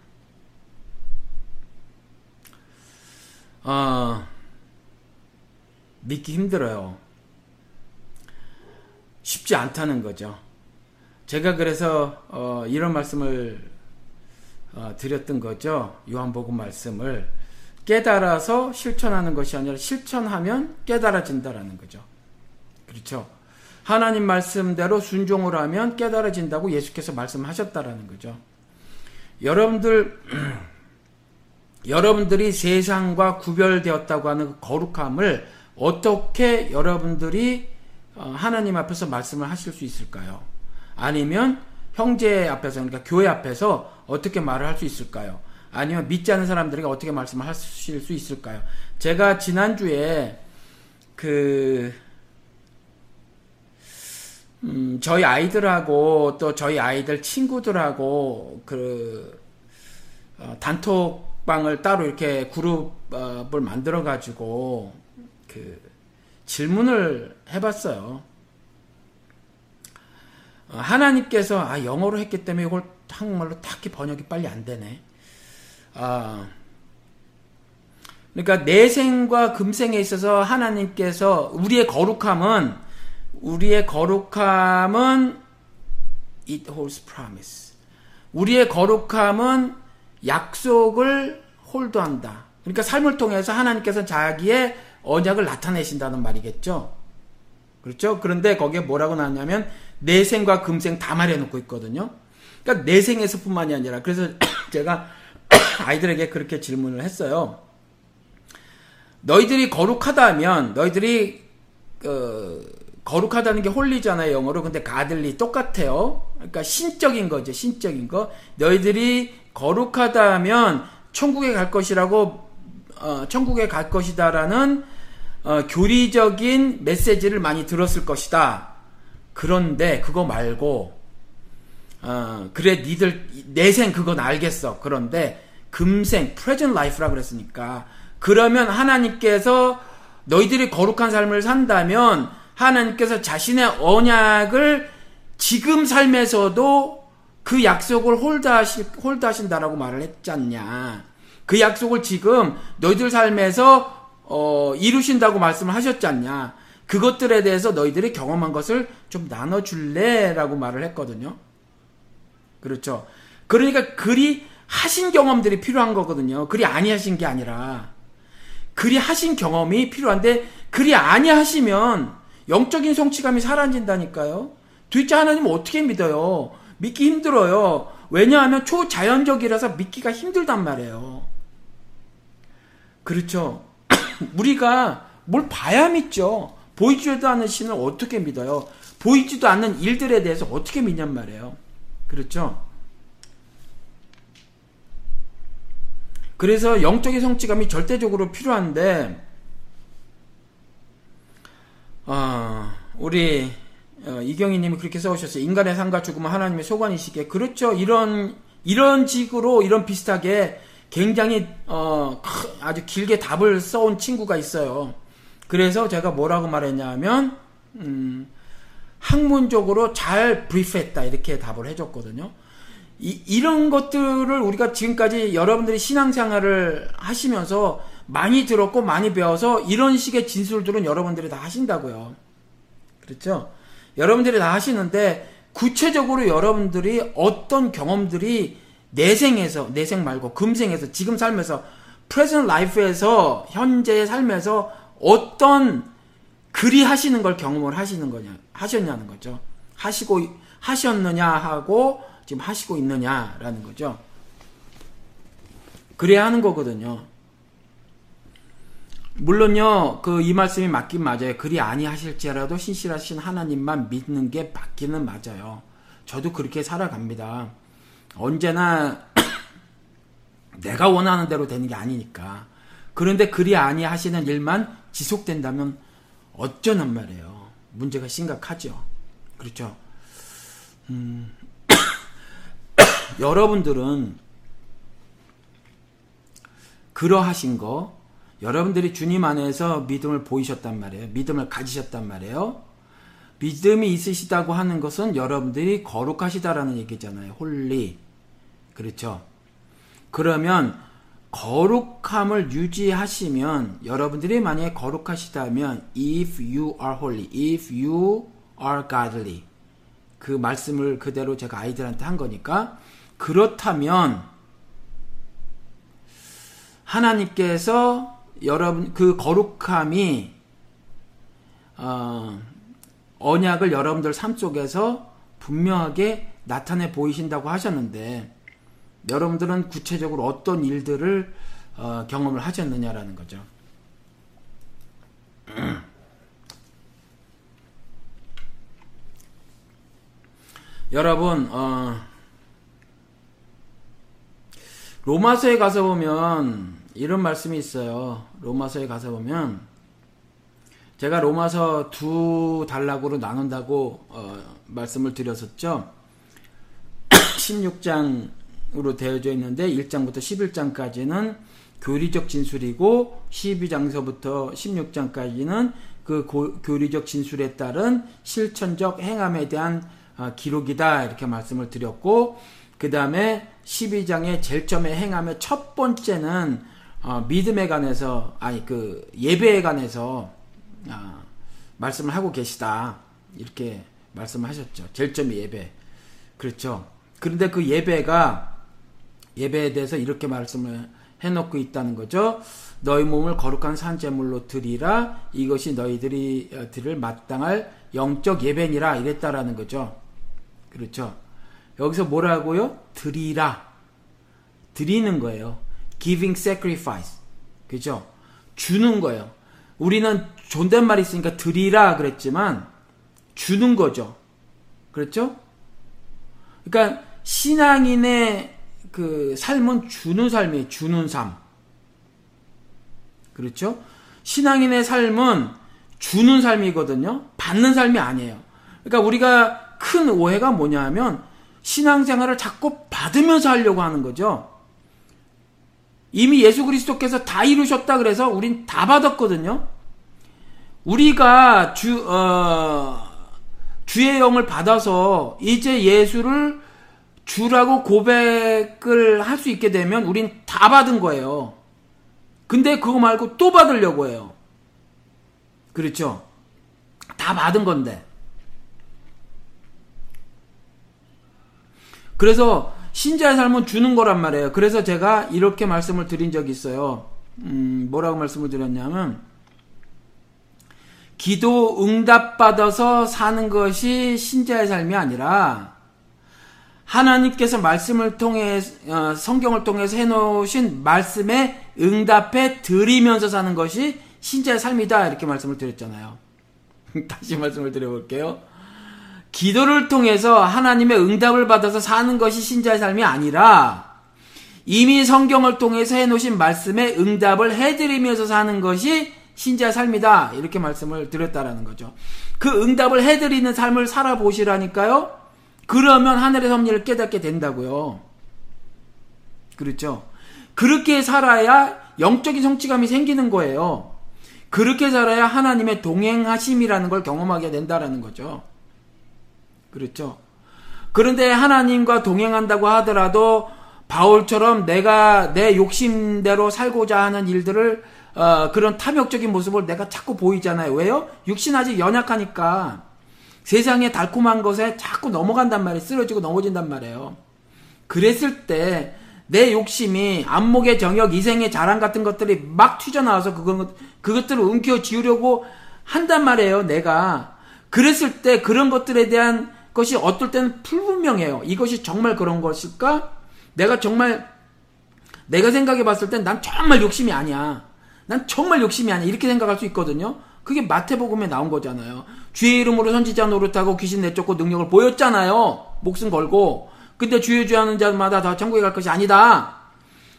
어, 믿기 힘들어요. 쉽지 않다는 거죠. 제가 그래서 어, 이런 말씀을 어, 드렸던 거죠. 요한복음 말씀을 깨달아서 실천하는 것이 아니라 실천하면 깨달아진다라는 거죠. 그렇죠. 하나님 말씀대로 순종을 하면 깨달아진다고 예수께서 말씀하셨다라는 거죠. 여러분들 여러분들이 세상과 구별되었다고 하는 그 거룩함을 어떻게 여러분들이 어, 하나님 앞에서 말씀을 하실 수 있을까요? 아니면 형제 앞에서 그러니까 교회 앞에서 어떻게 말을 할 수 있을까요? 아니면 믿지 않는 사람들에게 어떻게 말씀을 하실 수 있을까요? 제가 지난주에 그 음, 저희 아이들하고 또 저희 아이들 친구들하고 그 어, 단톡 방을 따로 이렇게 그룹을 만들어 가지고 그 질문을 해봤어요. 어, 하나님께서 아 영어로 했기 때문에 이걸 한국말로 딱히 번역이 빨리 안 되네. 아 그러니까 내생과 금생에 있어서 하나님께서 우리의 거룩함은 우리의 거룩함은 it holds promise. 우리의 거룩함은 약속을 홀도한다. 그러니까 삶을 통해서 하나님께서 자기의 언약을 나타내신다는 말이겠죠. 그렇죠? 그런데 거기에 뭐라고 나왔냐면 내생과 금생 다 말해놓고 있거든요. 그러니까 내생에서뿐만이 아니라 그래서 제가 아이들에게 그렇게 질문을 했어요. 너희들이 거룩하다면 너희들이 어, 거룩하다는 게 홀리잖아요 영어로 근데 가들리 똑같아요. 그러니까 신적인 거죠 신적인 거. 너희들이 거룩하다면 천국에 갈 것이라고 어, 천국에 갈 것이다라는 어, 교리적인 메시지를 많이 들었을 것이다. 그런데 그거 말고 어, 그래 니들 내생 그건 알겠어. 그런데 금생 present life라 그랬으니까 그러면 하나님께서 너희들이 거룩한 삶을 산다면 하나님께서 자신의 언약을 지금 삶에서도 그 약속을 홀드하시, 홀드하신다라고 말을 했지 않냐. 그 약속을 지금 너희들 삶에서 어, 이루신다고 말씀을 하셨지 않냐. 그것들에 대해서 너희들이 경험한 것을 좀 나눠줄래? 라고 말을 했거든요. 그렇죠. 그러니까 그리 하신 경험들이 필요한 거거든요. 그리 아니하신 게 아니라. 그리 하신 경험이 필요한데, 그리 아니하시면 영적인 성취감이 사라진다니까요. 둘째 하나님 어떻게 믿어요? 믿기 힘들어요. 왜냐하면 초자연적이라서 믿기가 힘들단 말이에요. 그렇죠. 우리가 뭘 봐야 믿죠. 보이지도 않는 신을 어떻게 믿어요? 보이지도 않는 일들에 대해서 어떻게 믿냔 말이에요. 그렇죠? 그래서 영적인 성취감이 절대적으로 필요한데, 어, 우리 어, 이경희님이 그렇게 써오셨어요. 인간의 삶과 죽음은 하나님의 소관이시기에 그렇죠. 이런 이런 식으로 이런 비슷하게 굉장히 어, 아주 길게 답을 써온 친구가 있어요. 그래서 제가 뭐라고 말했냐면 음, 학문적으로 잘 브리프했다 이렇게 답을 해줬거든요. 이, 이런 것들을 우리가 지금까지 여러분들이 신앙생활을 하시면서 많이 들었고 많이 배워서 이런 식의 진술들은 여러분들이 다 하신다고요. 그렇죠? 여러분들이 다 하시는데 구체적으로 여러분들이 어떤 경험들이 내생에서 내생 말고 금생에서 지금 삶에서 프레젠트 라이프에서 현재의 삶에서 어떤 그리 하시는 걸 경험을 하시는 거냐 하셨냐는 거죠. 하시고 하셨느냐 하고 지금 하시고 있느냐라는 거죠. 그래야 하는 거거든요. 물론요, 그 이 말씀이 맞긴 맞아요. 그리 아니하실지라도 신실하신 하나님만 믿는 게 맞기는 맞아요. 저도 그렇게 살아갑니다. 언제나 내가 원하는 대로 되는 게 아니니까. 그런데 그리 아니하시는 일만 지속된다면 어쩌는 말이에요. 문제가 심각하죠. 그렇죠. 음, 여러분들은 그러하신 거 여러분들이 주님 안에서 믿음을 보이셨단 말이에요. 믿음을 가지셨단 말이에요. 믿음이 있으시다고 하는 것은 여러분들이 거룩하시다라는 얘기잖아요. Holy. 그렇죠. 그러면 거룩함을 유지하시면 여러분들이 만약에 거룩하시다면 if you are holy, if you are godly 그 말씀을 그대로 제가 아이들한테 한 거니까 그렇다면 하나님께서 여러분 그 거룩함이 어, 언약을 여러분들 삶 속에서 분명하게 나타내 보이신다고 하셨는데 여러분들은 구체적으로 어떤 일들을 어, 경험을 하셨느냐라는 거죠. 여러분 어, 로마서에 가서 보면 이런 말씀이 있어요. 로마서에 가서 보면 제가 로마서 두 단락으로 나눈다고 어, 말씀을 드렸었죠. 16장으로 되어져 있는데 1장부터 11장까지는 교리적 진술이고 12장서부터 16장까지는 그 고, 교리적 진술에 따른 실천적 행함에 대한 어, 기록이다 이렇게 말씀을 드렸고 그 다음에 12장의 제점의 행함의 첫 번째는 어, 믿음에 관해서 아니 그 예배에 관해서 어, 말씀을 하고 계시다 이렇게 말씀하셨죠. 제점이 예배. 그렇죠. 그런데 그 예배가 예배에 대해서 이렇게 말씀을 해놓고 있다는 거죠. 너희 몸을 거룩한 산재물로 드리라. 이것이 너희들이 어, 드릴 마땅할 영적 예배니라 이랬다라는 거죠. 그렇죠. 여기서 뭐라고요? 드리라. 드리는 거예요. Giving sacrifice. 그죠? 주는 거예요. 우리는 존댓말이 있으니까 드리라 그랬지만 주는 거죠. 그렇죠? 그러니까 신앙인의 그 삶은 주는 삶이에요. 주는 삶. 그렇죠? 신앙인의 삶은 주는 삶이거든요. 받는 삶이 아니에요. 그러니까 우리가 큰 오해가 뭐냐면 신앙생활을 자꾸 받으면서 하려고 하는 거죠. 이미 예수 그리스도께서 다 이루셨다 그래서 우린 다 받았거든요. 우리가 주, 어, 주의 영을 받아서 이제 예수를 주라고 고백을 할 수 있게 되면 우린 다 받은 거예요. 근데 그거 말고 또 받으려고 해요. 그렇죠? 다 받은 건데. 그래서 신자의 삶은 주는 거란 말이에요. 그래서 제가 이렇게 말씀을 드린 적이 있어요. 음, 뭐라고 말씀을 드렸냐면, 기도 응답받아서 사는 것이 신자의 삶이 아니라, 하나님께서 말씀을 통해, 어, 성경을 통해서 해놓으신 말씀에 응답해 드리면서 사는 것이 신자의 삶이다. 이렇게 말씀을 드렸잖아요. 다시 말씀을 드려볼게요. 기도를 통해서 하나님의 응답을 받아서 사는 것이 신자의 삶이 아니라 이미 성경을 통해서 해놓으신 말씀에 응답을 해드리면서 사는 것이 신자의 삶이다. 이렇게 말씀을 드렸다라는 거죠. 그 응답을 해드리는 삶을 살아보시라니까요. 그러면 하늘의 섭리를 깨닫게 된다고요. 그렇죠. 그렇게 살아야 영적인 성취감이 생기는 거예요. 그렇게 살아야 하나님의 동행하심이라는 걸 경험하게 된다라는 거죠. 그렇죠. 그런데 하나님과 동행한다고 하더라도 바울처럼 내가 내 욕심대로 살고자 하는 일들을 어, 그런 탐욕적인 모습을 내가 자꾸 보이잖아요. 왜요? 육신 아직 연약하니까 세상의 달콤한 것에 자꾸 넘어간단 말이에요. 쓰러지고 넘어진단 말이에요. 그랬을 때 내 욕심이 안목의 정역, 이생의 자랑 같은 것들이 막 튀어나와서 그것, 그것들을 움켜 지우려고 한단 말이에요. 내가. 그랬을 때 그런 것들에 대한 것이 어떨 때는 불분명해요. 이것이 정말 그런 것일까? 내가 정말 내가 생각해 봤을 땐 난 정말 욕심이 아니야. 난 정말 욕심이 아니야. 이렇게 생각할 수 있거든요. 그게 마태복음에 나온 거잖아요. 주의 이름으로 선지자 노릇하고 귀신 내쫓고 능력을 보였잖아요. 목숨 걸고. 근데 주의 주하는 자마다 다 천국에 갈 것이 아니다.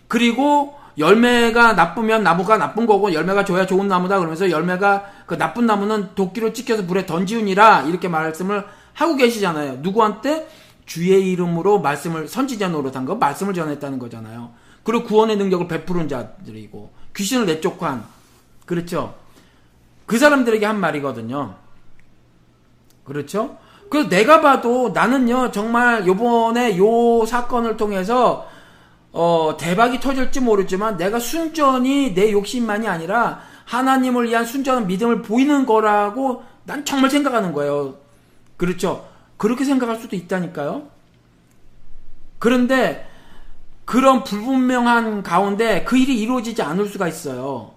그리고 열매가 나쁘면 나무가 나쁜 거고 열매가 줘야 좋은 나무다 그러면서 열매가 그 나쁜 나무는 도끼로 찍혀서 불에 던지우니라 이렇게 말씀을 하고 계시잖아요. 누구한테? 주의 이름으로 말씀을 선지자 노릇한 거, 말씀을 전했다는 거잖아요. 그리고 구원의 능력을 베푸는 자들이고 귀신을 내쫓한 그렇죠. 그 사람들에게 한 말이거든요. 그렇죠? 그래서 내가 봐도 나는요 정말 요번에 요 사건을 통해서 어 대박이 터질지 모르지만 내가 순전히 내 욕심만이 아니라 하나님을 위한 순전한 믿음을 보이는 거라고 난 정말 생각하는 거예요. 그렇죠. 그렇게 생각할 수도 있다니까요. 그런데 그런 불분명한 가운데 그 일이 이루어지지 않을 수가 있어요.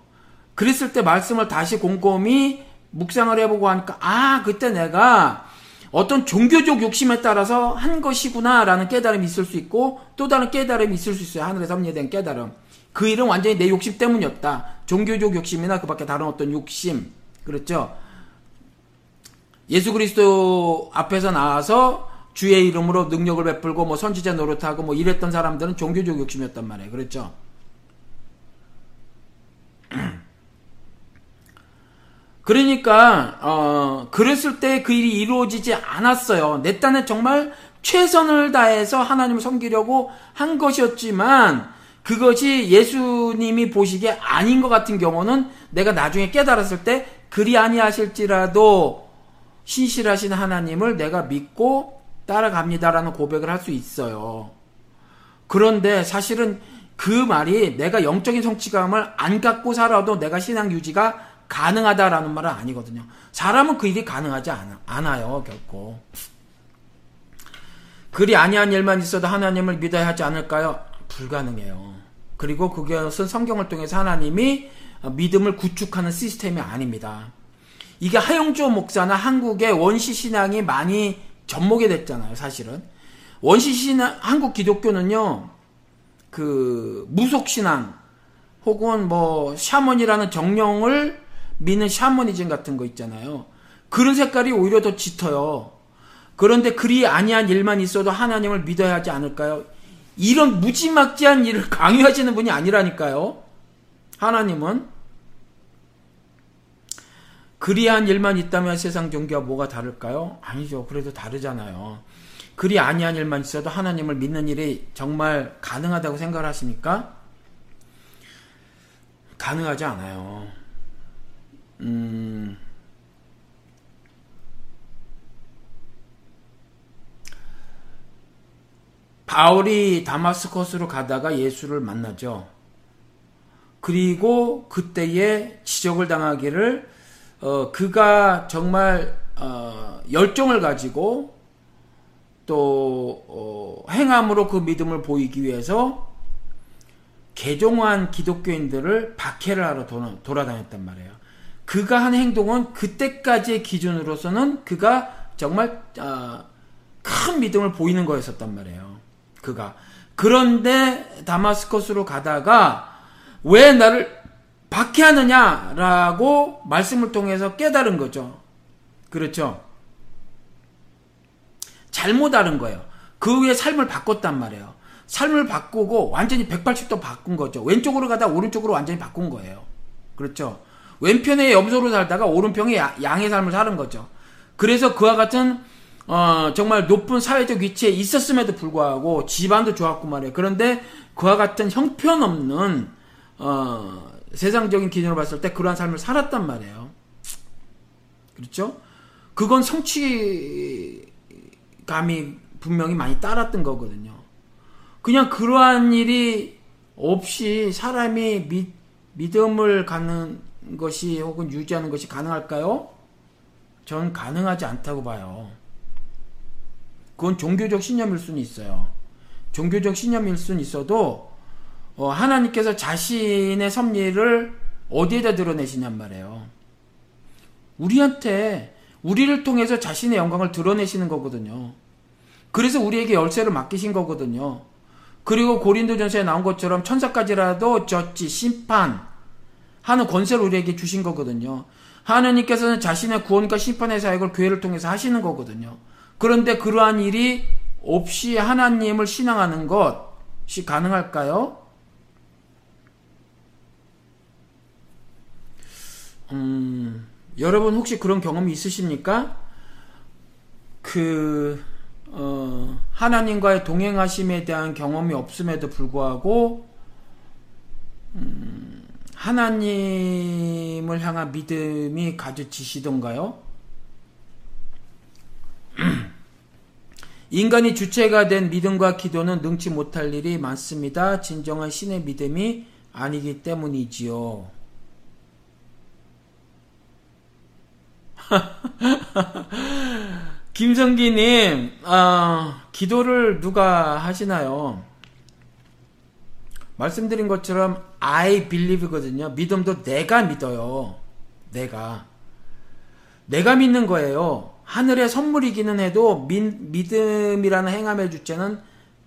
그랬을 때 말씀을 다시 곰곰이 묵상을 해보고 하니까 아 그때 내가 어떤 종교적 욕심에 따라서 한 것이구나라는 깨달음이 있을 수 있고 또 다른 깨달음이 있을 수 있어요. 섭리에 대한 깨달음. 그 일은 완전히 내 욕심 때문이었다. 종교적 욕심이나 그 밖에 다른 어떤 욕심. 그렇죠? 예수 그리스도 앞에서 나와서 주의 이름으로 능력을 베풀고 뭐 선지자 노릇하고 뭐 이랬던 사람들은 종교적 욕심이었단 말이에요. 그렇죠? 그러니까 어 그랬을 때 그 일이 이루어지지 않았어요. 내 딴에 정말 최선을 다해서 하나님을 섬기려고 한 것이었지만 그것이 예수님이 보시기에 아닌 것 같은 경우는 내가 나중에 깨달았을 때 그리 아니하실지라도 신실하신 하나님을 내가 믿고 따라갑니다라는 고백을 할 수 있어요. 그런데 사실은 그 말이 내가 영적인 성취감을 안 갖고 살아도 내가 신앙 유지가 가능하다라는 말은 아니거든요. 사람은 그 일이 가능하지 않아, 요 결코. 그리 아니한 일만 있어도 하나님을 믿어야 하지 않을까요? 불가능해요. 그리고 그것은 성경을 통해서 하나님이 믿음을 구축하는 시스템이 아닙니다. 이게 하용조 목사나 한국의 원시 신앙이 많이 접목이 됐잖아요, 사실은. 원시 신앙, 한국 기독교는요, 그, 무속 신앙, 혹은 뭐, 샤먼이라는 정령을 믿는 샤머니즘 같은 거 있잖아요. 그런 색깔이 오히려 더 짙어요. 그런데 그리 아니한 일만 있어도 하나님을 믿어야 하지 않을까요? 이런 무지막지한 일을 강요하시는 분이 아니라니까요. 하나님은 그리한 일만 있다면 세상 종교와 뭐가 다를까요? 아니죠. 그래도 다르잖아요. 그리 아니한 일만 있어도 하나님을 믿는 일이 정말 가능하다고 생각을 하십니까? 가능하지 않아요. 음, 바울이 다마스커스로 가다가 예수를 만나죠. 그리고 그때에 지적을 당하기를 어, 그가 정말 어, 열정을 가지고 또 어, 행함으로 그 믿음을 보이기 위해서 개종한 기독교인들을 박해를 하러 돌아, 다녔단 말이에요. 그가 한 행동은 그때까지의 기준으로서는 그가 정말 어, 큰 믿음을 보이는 거였었단 말이에요. 그가 그런데 다마스커스로 가다가 왜 나를 박해하느냐라고 말씀을 통해서 깨달은 거죠. 그렇죠. 잘못 알은 거예요. 그 후에 삶을 바꿨단 말이에요. 삶을 바꾸고 완전히 180도 바꾼 거죠. 왼쪽으로 가다 오른쪽으로 완전히 바꾼 거예요. 그렇죠. 왼편에 염소로 살다가 오른편에 양의 삶을 사는 거죠. 그래서 그와 같은 어, 정말 높은 사회적 위치에 있었음에도 불구하고 집안도 좋았고 말이에요. 그런데 그와 같은 형편없는 어, 세상적인 기준으로 봤을 때 그러한 삶을 살았단 말이에요. 그렇죠? 그건 성취 감이 분명히 많이 따랐던 거거든요. 그냥 그러한 일이 없이 사람이 믿, 믿음을 갖는 것이 혹은 유지하는 것이 가능할까요? 전 가능하지 않다고 봐요. 그건 종교적 신념일 수는 있어요. 종교적 신념일 수는 있어도 어, 하나님께서 자신의 섭리를 어디에다 드러내시냔 말이에요. 우리한테 우리를 통해서 자신의 영광을 드러내시는 거거든요. 그래서 우리에게 열쇠를 맡기신 거거든요. 그리고 고린도전서에 나온 것처럼 천사까지라도 졌지 심판 하는 권세를 우리에게 주신 거거든요. 하나님께서는 자신의 구원과 심판의 사역을 교회를 통해서 하시는 거거든요. 그런데 그러한 일이 없이 하나님을 신앙하는 것이 가능할까요? 음, 여러분 혹시 그런 경험이 있으십니까? 그, 어, 하나님과의 동행하심에 대한 경험이 없음에도 불구하고, 음, 하나님을 향한 믿음이 가져지시던가요? 인간이 주체가 된 믿음과 기도는 능치 못할 일이 많습니다. 진정한 신의 믿음이 아니기 때문이지요. 김성기님, 아, 기도를 누가 하시나요? 말씀드린 것처럼 I believe거든요. 믿음도 내가 믿어요. 내가. 내가 믿는 거예요. 하늘의 선물이기는 해도 미, 믿음이라는 행함의 주체는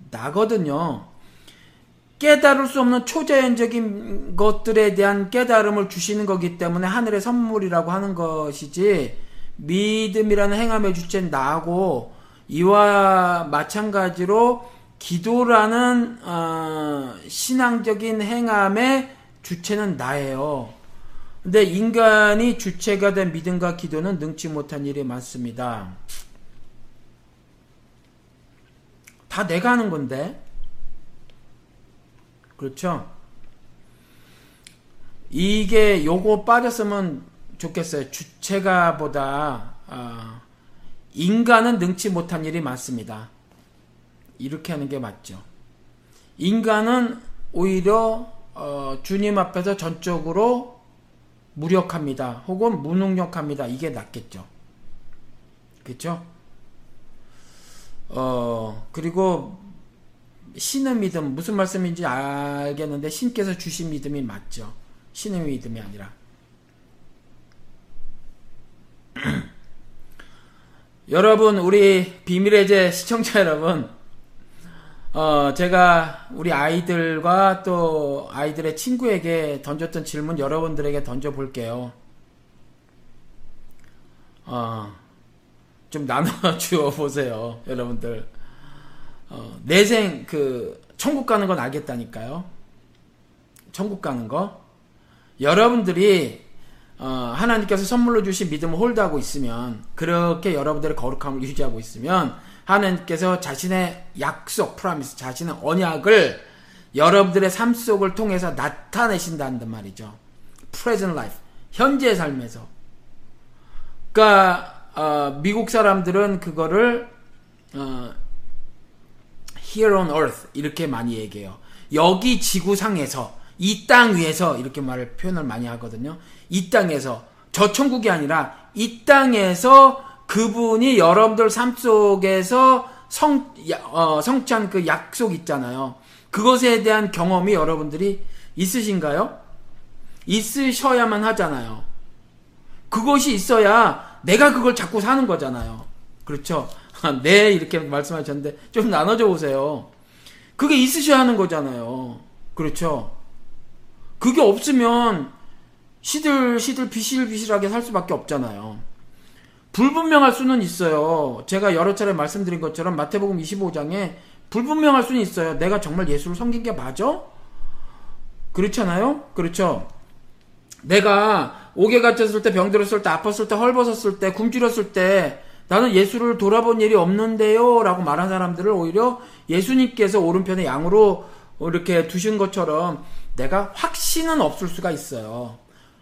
나거든요. 깨달을 수 없는 초자연적인 것들에 대한 깨달음을 주시는 거기 때문에 하늘의 선물이라고 하는 것이지 믿음이라는 행함의 주체는 나고 이와 마찬가지로 기도라는 어, 신앙적인 행함의 주체는 나예요. 근데 인간이 주체가 된 믿음과 기도는 능치 못한 일이 많습니다. 다 내가 하는 건데. 그렇죠? 이게 요거 빠졌으면 좋겠어요. 주체가 보다 어, 인간은 능치 못한 일이 많습니다. 이렇게 하는 게 맞죠. 인간은 오히려 어, 주님 앞에서 전적으로 무력합니다. 혹은 무능력합니다. 이게 낫겠죠. 그렇죠? 어, 그리고 신의 믿음 무슨 말씀인지 알겠는데 신께서 주신 믿음이 맞죠. 신의 믿음이 아니라. 여러분 우리 비밀의 제 시청자 여러분 어 제가 우리 아이들과 또 아이들의 친구에게 던졌던 질문 여러분들에게 던져 볼게요. 어 좀 나눠 주어 보세요, 여러분들. 어, 내생 그 천국 가는 건 알겠다니까요. 천국 가는 거. 여러분들이 어, 하나님께서 선물로 주신 믿음을 홀드하고 있으면 그렇게 여러분들의 거룩함을 유지하고 있으면 하나님께서 자신의 약속, 프라미스, 자신의 언약을 여러분들의 삶 속을 통해서 나타내신다는 말이죠. present life, 현재의 삶에서. 그러니까 어, 미국 사람들은 그거를 어, here on earth 이렇게 많이 얘기해요. 여기 지구상에서 이 땅 위에서 이렇게 말을 표현을 많이 하거든요. 이 땅에서 저 천국이 아니라 이 땅에서 그분이 여러분들 삶 속에서 성, 어, 성찬 그 약속 있잖아요. 그것에 대한 경험이 여러분들이 있으신가요? 있으셔야만 하잖아요. 그것이 있어야 내가 그걸 자꾸 사는 거잖아요. 그렇죠? 네, 이렇게 말씀하셨는데 좀 나눠줘 보세요. 그게 있으셔야 하는 거잖아요. 그렇죠? 그게 없으면 시들시들 비실비실하게 살 수밖에 없잖아요. 불분명할 수는 있어요. 제가 여러 차례 말씀드린 것처럼 마태복음 25장에 불분명할 수는 있어요. 내가 정말 예수를 섬긴 게 맞아? 그렇잖아요? 그렇죠? 내가 옥에 갇혔을 때, 병들었을 때, 아팠을 때, 헐벗었을 때, 굶주렸을 때, 나는 예수를 돌아본 일이 없는데요. 라고 말한 사람들을 오히려 예수님께서 오른편에 양으로 이렇게 두신 것처럼 내가 확신은 없을 수가 있어요.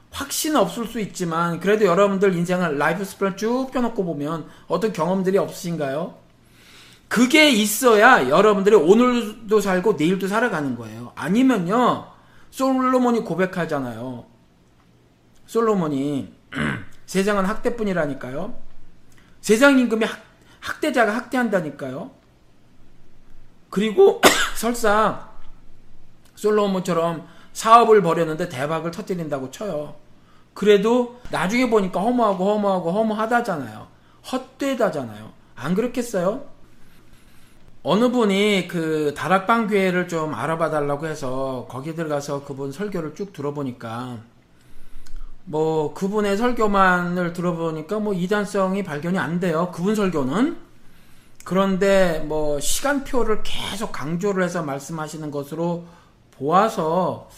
확신은 없을 수 있지만 그래도 여러분들 인생을 life span을 쭉 펴놓고 보면 어떤 경험들이 없으신가요? 그게 있어야 여러분들이 오늘도 살고 내일도 살아가는 거예요. 아니면요. 솔로몬이 고백하잖아요. 솔로몬이 세상은 학대뿐이라니까요. 세상 임금이 학, 학대자가 학대한다니까요. 그리고 설사 솔로몬처럼 사업을 벌였는데 대박을 터뜨린다고 쳐요. 그래도 나중에 보니까 허무하고 허무하고 허무하다잖아요. 헛되다잖아요. 안 그렇겠어요? 어느 분이 그 다락방 교회를 좀 알아봐 달라고 해서 거기 들어가서 그분 설교를 쭉 들어보니까 뭐 그분의 설교만을 들어보니까 뭐 이단성이 발견이 안 돼요. 그분 설교는 그런데 뭐 시간표를 계속 강조를 해서 말씀하시는 것으로 보아서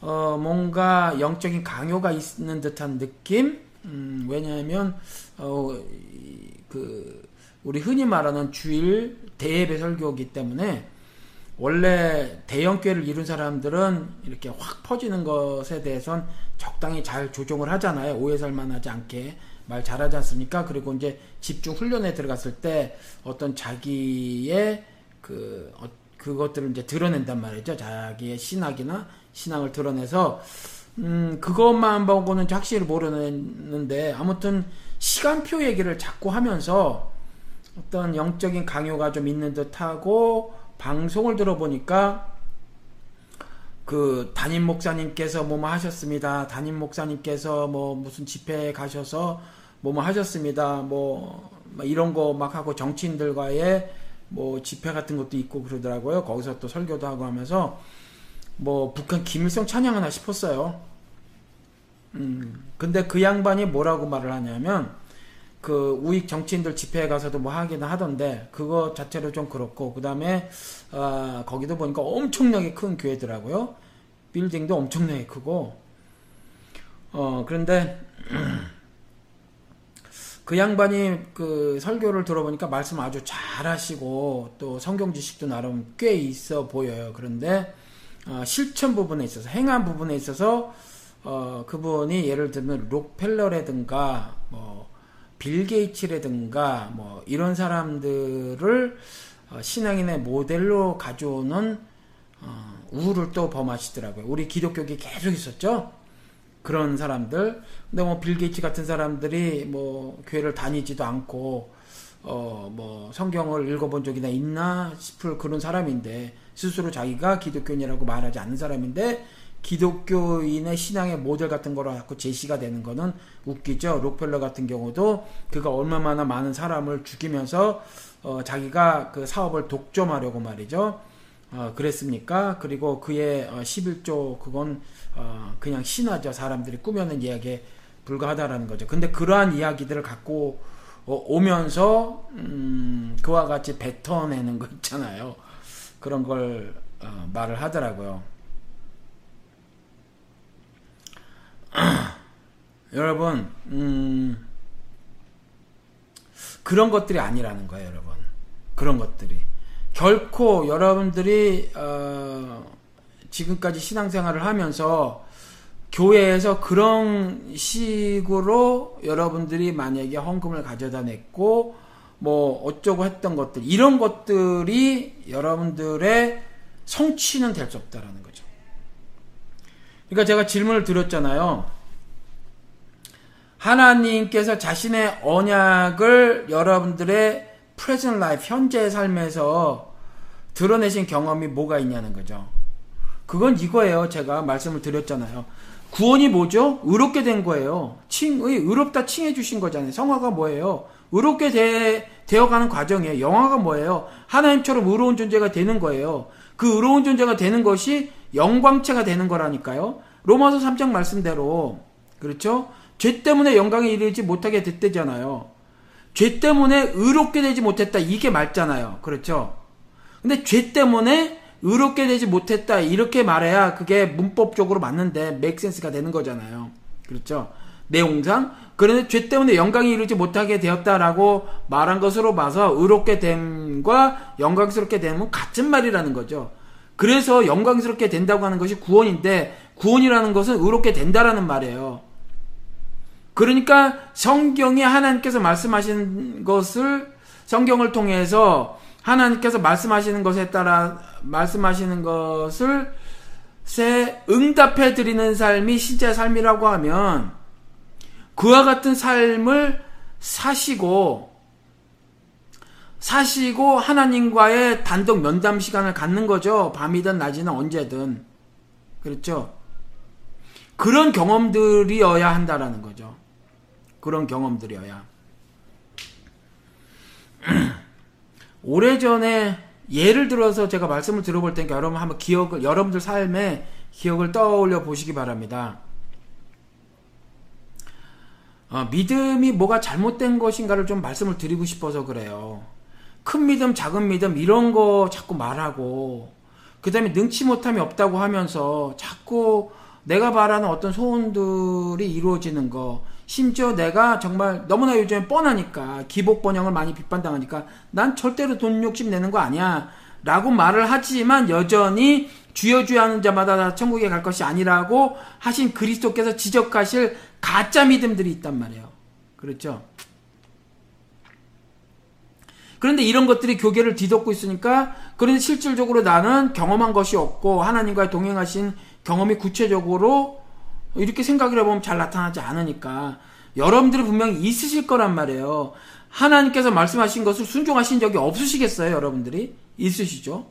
어 뭔가 영적인 강요가 있는 듯한 느낌. 음 왜냐하면 어그 우리 흔히 말하는 주일 대예배 설교이기 때문에 원래 대형교회를 이룬 사람들은 이렇게 확 퍼지는 것에 대해선 적당히 잘 조정을 하잖아요. 오해 살만 하지 않게 말 잘하지 않습니까? 그리고 이제 집중 훈련에 들어갔을 때 어떤 자기의 그 어, 그것들을 이제 드러낸단 말이죠. 자기의 신학이나 신앙을 드러내서 음 그것만 보고는 확실히 모르는데 아무튼 시간표 얘기를 자꾸 하면서 어떤 영적인 강요가 좀 있는 듯 하고 방송을 들어보니까 그 담임 목사님께서 뭐뭐 하셨습니다. 담임 목사님께서 뭐 무슨 집회에 가셔서 뭐뭐 하셨습니다. 뭐 이런 거 막 하고 정치인들과의 뭐 집회 같은 것도 있고 그러더라고요. 거기서 또 설교도 하고 하면서 뭐 북한 김일성 찬양하나 싶었어요. 음 근데 그 양반이 뭐라고 말을 하냐면 그 우익 정치인들 집회에 가서도 뭐 하기는 하던데 그거 자체로 좀 그렇고 그 다음에 어, 거기도 보니까 엄청나게 큰 교회더라고요. 빌딩도 엄청나게 크고 어 그런데 그 양반이 그 설교를 들어보니까 말씀 아주 잘하시고 또 성경 지식도 나름 꽤 있어 보여요. 그런데 어, 실천 부분에 있어서 행한 부분에 있어서 어, 그분이 예를 들면 록펠러라든가 뭐 빌 게이츠라든가 뭐 이런 사람들을 어, 신앙인의 모델로 가져오는 어, 우를 또 범하시더라고요. 우리 기독교계 계속 있었죠. 그런 사람들. 근데 뭐 빌 게이츠 같은 사람들이 뭐 교회를 다니지도 않고 어 뭐 성경을 읽어본 적이나 있나 싶을 그런 사람인데 스스로 자기가 기독교인이라고 말하지 않는 사람인데 기독교인의 신앙의 모델 같은 거로 자꾸 제시가 되는 거는 웃기죠. 록펠러 같은 경우도 그가 얼마나 많은 사람을 죽이면서 어, 자기가 그 사업을 독점하려고 말이죠. 어, 그랬습니까? 그리고 그의 어, 11조 그건 어, 그냥 신화죠. 사람들이 꾸며낸 이야기에 불과하다라는 거죠. 근데 그러한 이야기들을 갖고 어, 오면서 음, 그와 같이 뱉어내는 거 있잖아요. 그런 걸 어, 말을 하더라고요. 여러분, 음, 그런 것들이 아니라는 거예요, 여러분. 그런 것들이. 결코 여러분들이, 어, 지금까지 신앙생활을 하면서 교회에서 그런 식으로 여러분들이 만약에 헌금을 가져다 냈고, 뭐 어쩌고 했던 것들 이런 것들이 여러분들의 성취는 될 수 없다라는 거죠. 그러니까 제가 질문을 드렸잖아요. 하나님께서 자신의 언약을 여러분들의 present life 현재의 삶에서 드러내신 경험이 뭐가 있냐는 거죠. 그건 이거예요. 제가 말씀을 드렸잖아요. 구원이 뭐죠? 의롭게 된 거예요. 칭의, 의롭다 칭해 주신 거잖아요. 성화가 뭐예요? 의롭게 되, 되어가는 과정이에요. 영화가 뭐예요? 하나님처럼 의로운 존재가 되는 거예요. 그 의로운 존재가 되는 것이 영광체가 되는 거라니까요. 로마서 3장 말씀대로 그렇죠? 죄 때문에 영광에 이르지 못하게 됐대잖아요. 죄 때문에 의롭게 되지 못했다 이게 맞잖아요. 그렇죠? 근데 죄 때문에 의롭게 되지 못했다 이렇게 말해야 그게 문법적으로 맞는데 맥센스가 되는 거잖아요. 그렇죠? 내용상 그런데 죄 때문에 영광이 이르지 못하게 되었다라고 말한 것으로 봐서 의롭게 됨과 영광스럽게 됨은 같은 말이라는 거죠. 그래서 영광스럽게 된다고 하는 것이 구원인데 구원이라는 것은 의롭게 된다라는 말이에요. 그러니까 성경에 하나님께서 말씀하신 것을 성경을 통해서 하나님께서 말씀하시는 것에 따라 말씀하시는 것을 새 응답해 드리는 삶이 실제 삶이라고 하면 그와 같은 삶을 사시고 사시고 하나님과의 단독 면담 시간을 갖는 거죠. 밤이든 낮이든 언제든. 그렇죠? 그런 경험들이어야 한다라는 거죠. 그런 경험들이어야. 오래전에 예를 들어서 제가 말씀을 들어볼 테니까 여러분 한번 기억을 여러분들 삶에 기억을 떠올려 보시기 바랍니다. 어, 믿음이 뭐가 잘못된 것인가를 좀 말씀을 드리고 싶어서 그래요. 큰 믿음, 작은 믿음 이런 거 자꾸 말하고 그 다음에 능치 못함이 없다고 하면서 자꾸 내가 바라는 어떤 소원들이 이루어지는 거 심지어 내가 정말 너무나 요즘에 뻔하니까 기복 번영을 많이 비판당하니까 난 절대로 돈 욕심 내는 거 아니야 라고 말을 하지만 여전히 주여 주여 하는 자마다 천국에 갈 것이 아니라고 하신 그리스도께서 지적하실 가짜 믿음들이 있단 말이에요. 그렇죠? 그런데 이런 것들이 교계를 뒤덮고 있으니까 그런데 실질적으로 나는 경험한 것이 없고 하나님과 동행하신 경험이 구체적으로 이렇게 생각을 해보면 잘 나타나지 않으니까 여러분들이 분명히 있으실 거란 말이에요. 하나님께서 말씀하신 것을 순종하신 적이 없으시겠어요, 여러분들이? 있으시죠?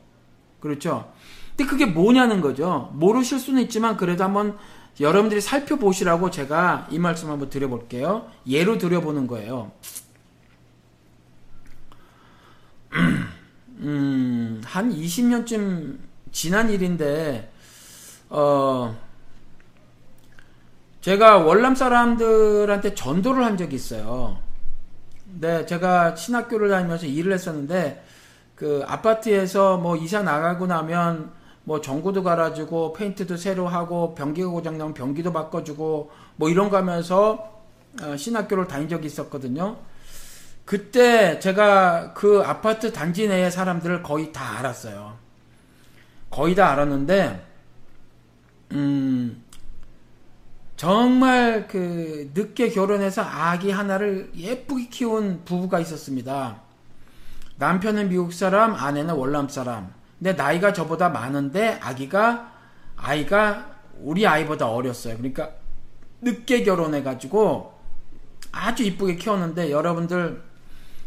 그렇죠? 근데 그게 뭐냐는 거죠. 모르실 수는 있지만 그래도 한번 여러분들이 살펴보시라고 제가 이 말씀 한번 드려볼게요. 예로 드려보는 거예요. 음, 한 20년쯤 지난 일인데, 어, 제가 월남 사람들한테 전도를 한 적이 있어요. 네, 제가 신학교를 다니면서 일을 했었는데, 그 아파트에서 뭐 이사 나가고 나면 뭐 전구도 갈아주고 페인트도 새로 하고 변기가 고장 나면 변기도 바꿔주고 뭐 이런 거 하면서 어, 신학교를 다닌 적이 있었거든요. 그때 제가 그 아파트 단지 내의 사람들을 거의 다 알았어요. 거의 다 알았는데, 음, 정말 그 늦게 결혼해서 아기 하나를 예쁘게 키운 부부가 있었습니다. 남편은 미국 사람, 아내는 월남 사람. 근데 나이가 저보다 많은데 아기가 아이가 우리 아이보다 어렸어요. 그러니까 늦게 결혼해가지고 아주 이쁘게 키웠는데 여러분들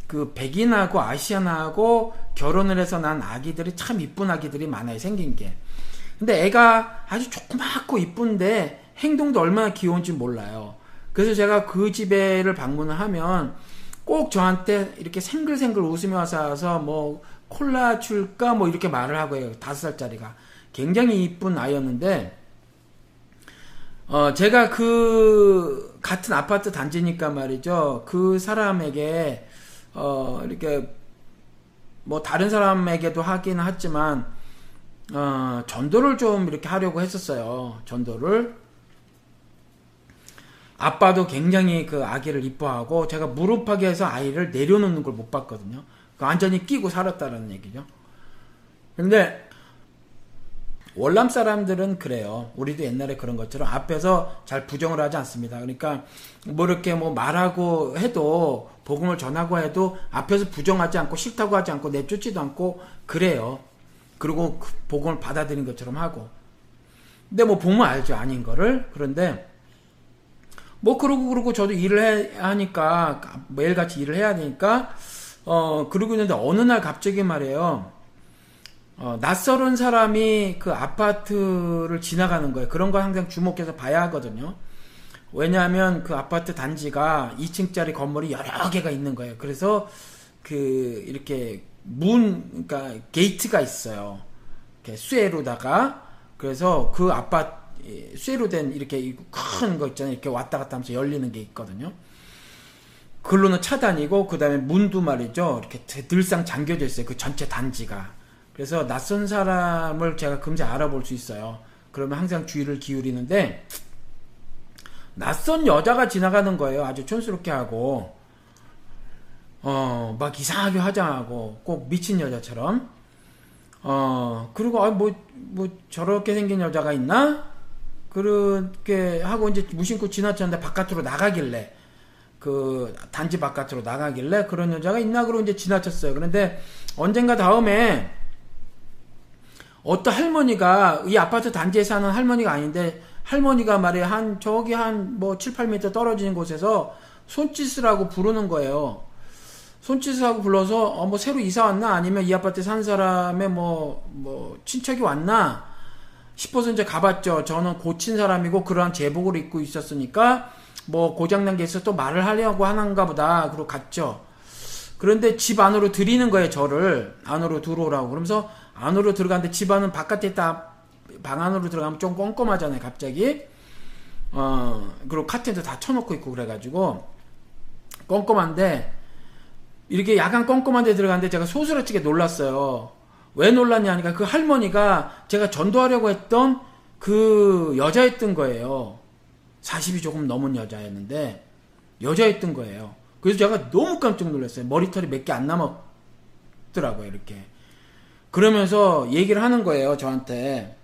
그 백인하고 아시아나하고 결혼을 해서 난 아기들이 참 이쁜 아기들이 많아요 생긴 게. 근데 애가 아주 조그맣고 이쁜데 행동도 얼마나 귀여운지 몰라요. 그래서 제가 그 집에를 방문을 하면 꼭 저한테 이렇게 생글생글 웃으며 와서 뭐 콜라 줄까 뭐 이렇게 말을 하고 해요. 다섯 살짜리가 굉장히 이쁜 아이였는데 어 제가 그 같은 아파트 단지니까 말이죠. 그 사람에게 어 이렇게 뭐 다른 사람에게도 하긴 했지만 어 전도를 좀 이렇게 하려고 했었어요. 전도를 아빠도 굉장히 그 아기를 이뻐하고 제가 무릎하게 해서 아이를 내려놓는 걸 못 봤거든요. 그 완전히 끼고 살았다는 얘기죠. 근데 월남 사람들은 그래요. 우리도 옛날에 그런 것처럼 앞에서 잘 부정을 하지 않습니다. 그러니까 뭐 이렇게 뭐 말하고 해도 복음을 전하고 해도 앞에서 부정하지 않고 싫다고 하지 않고 내쫓지도 않고 그래요. 그리고 그 복음을 받아들인 것처럼 하고. 근데 뭐 보면 알죠. 아닌 거를. 그런데 뭐 그러고 그러고 저도 일을 해 하니까 매일같이 일을 해야 되니까 어 그러고 있는데 어느 날 갑자기 말이에요. 어, 낯설은 사람이 그 아파트를 지나가는 거예요. 그런 거 항상 주목해서 봐야 하거든요. 왜냐하면 그 아파트 단지가 2층짜리 건물이 여러 개가 있는 거예요. 그래서 그 이렇게 문, 그러니까 게이트가 있어요. 이렇게 쇠로다가 그래서 그 아파트 쇠로 된 이렇게 큰 거 있잖아요. 이렇게 왔다 갔다 하면서 열리는 게 있거든요. 글로는 차단이고 그 다음에 문도 말이죠. 이렇게 늘상 잠겨져 있어요. 그 전체 단지가. 그래서 낯선 사람을 제가 금세 알아볼 수 있어요. 그러면 항상 주의를 기울이는데 낯선 여자가 지나가는 거예요. 아주 촌스럽게 하고 어 막 이상하게 화장하고 꼭 미친 여자처럼 어 그리고 아뭐뭐 뭐 저렇게 생긴 여자가 있나 그렇게 하고 이제 무심코 지나쳤는데 바깥으로 나가길래 그 단지 바깥으로 나가길래 그런 여자가 있나 그러고 이제 지나쳤어요. 그런데 언젠가 다음에 어떤 할머니가 이 아파트 단지에 사는 할머니가 아닌데 할머니가 말이야 한 저기 한 뭐 7, 8m 떨어지는 곳에서 손짓을 하고 부르는 거예요. 손짓을 하고 불러서 어 뭐 새로 이사 왔나 아니면 이 아파트에 산 사람의 뭐뭐 뭐 친척이 왔나 싶어서 이제 가봤죠. 저는 고친 사람이고 그러한 제복을 입고 있었으니까 뭐 고장난 게 있어 또 말을 하려고 하는가 보다. 그러고 갔죠. 그런데 집 안으로 들이는 거예요, 저를. 안으로 들어오라고. 그러면서 안으로 들어갔는데 집 안은 바깥에 있다. 방 안으로 들어가면 좀 껌껌하잖아요, 갑자기. 어, 그리고 카텐도 다 쳐놓고 있고 그래가지고. 껌껌한데, 이렇게 약간 껌껌한 데 들어갔는데 제가 소스라치게 놀랐어요. 왜 놀랐냐 하니까 그 할머니가 제가 전도하려고 했던 그 여자였던 거예요. 40이 조금 넘은 여자였는데, 여자였던 거예요. 그래서 제가 너무 깜짝 놀랐어요. 머리털이 몇 개 안 남았더라고요, 이렇게. 그러면서 얘기를 하는 거예요, 저한테.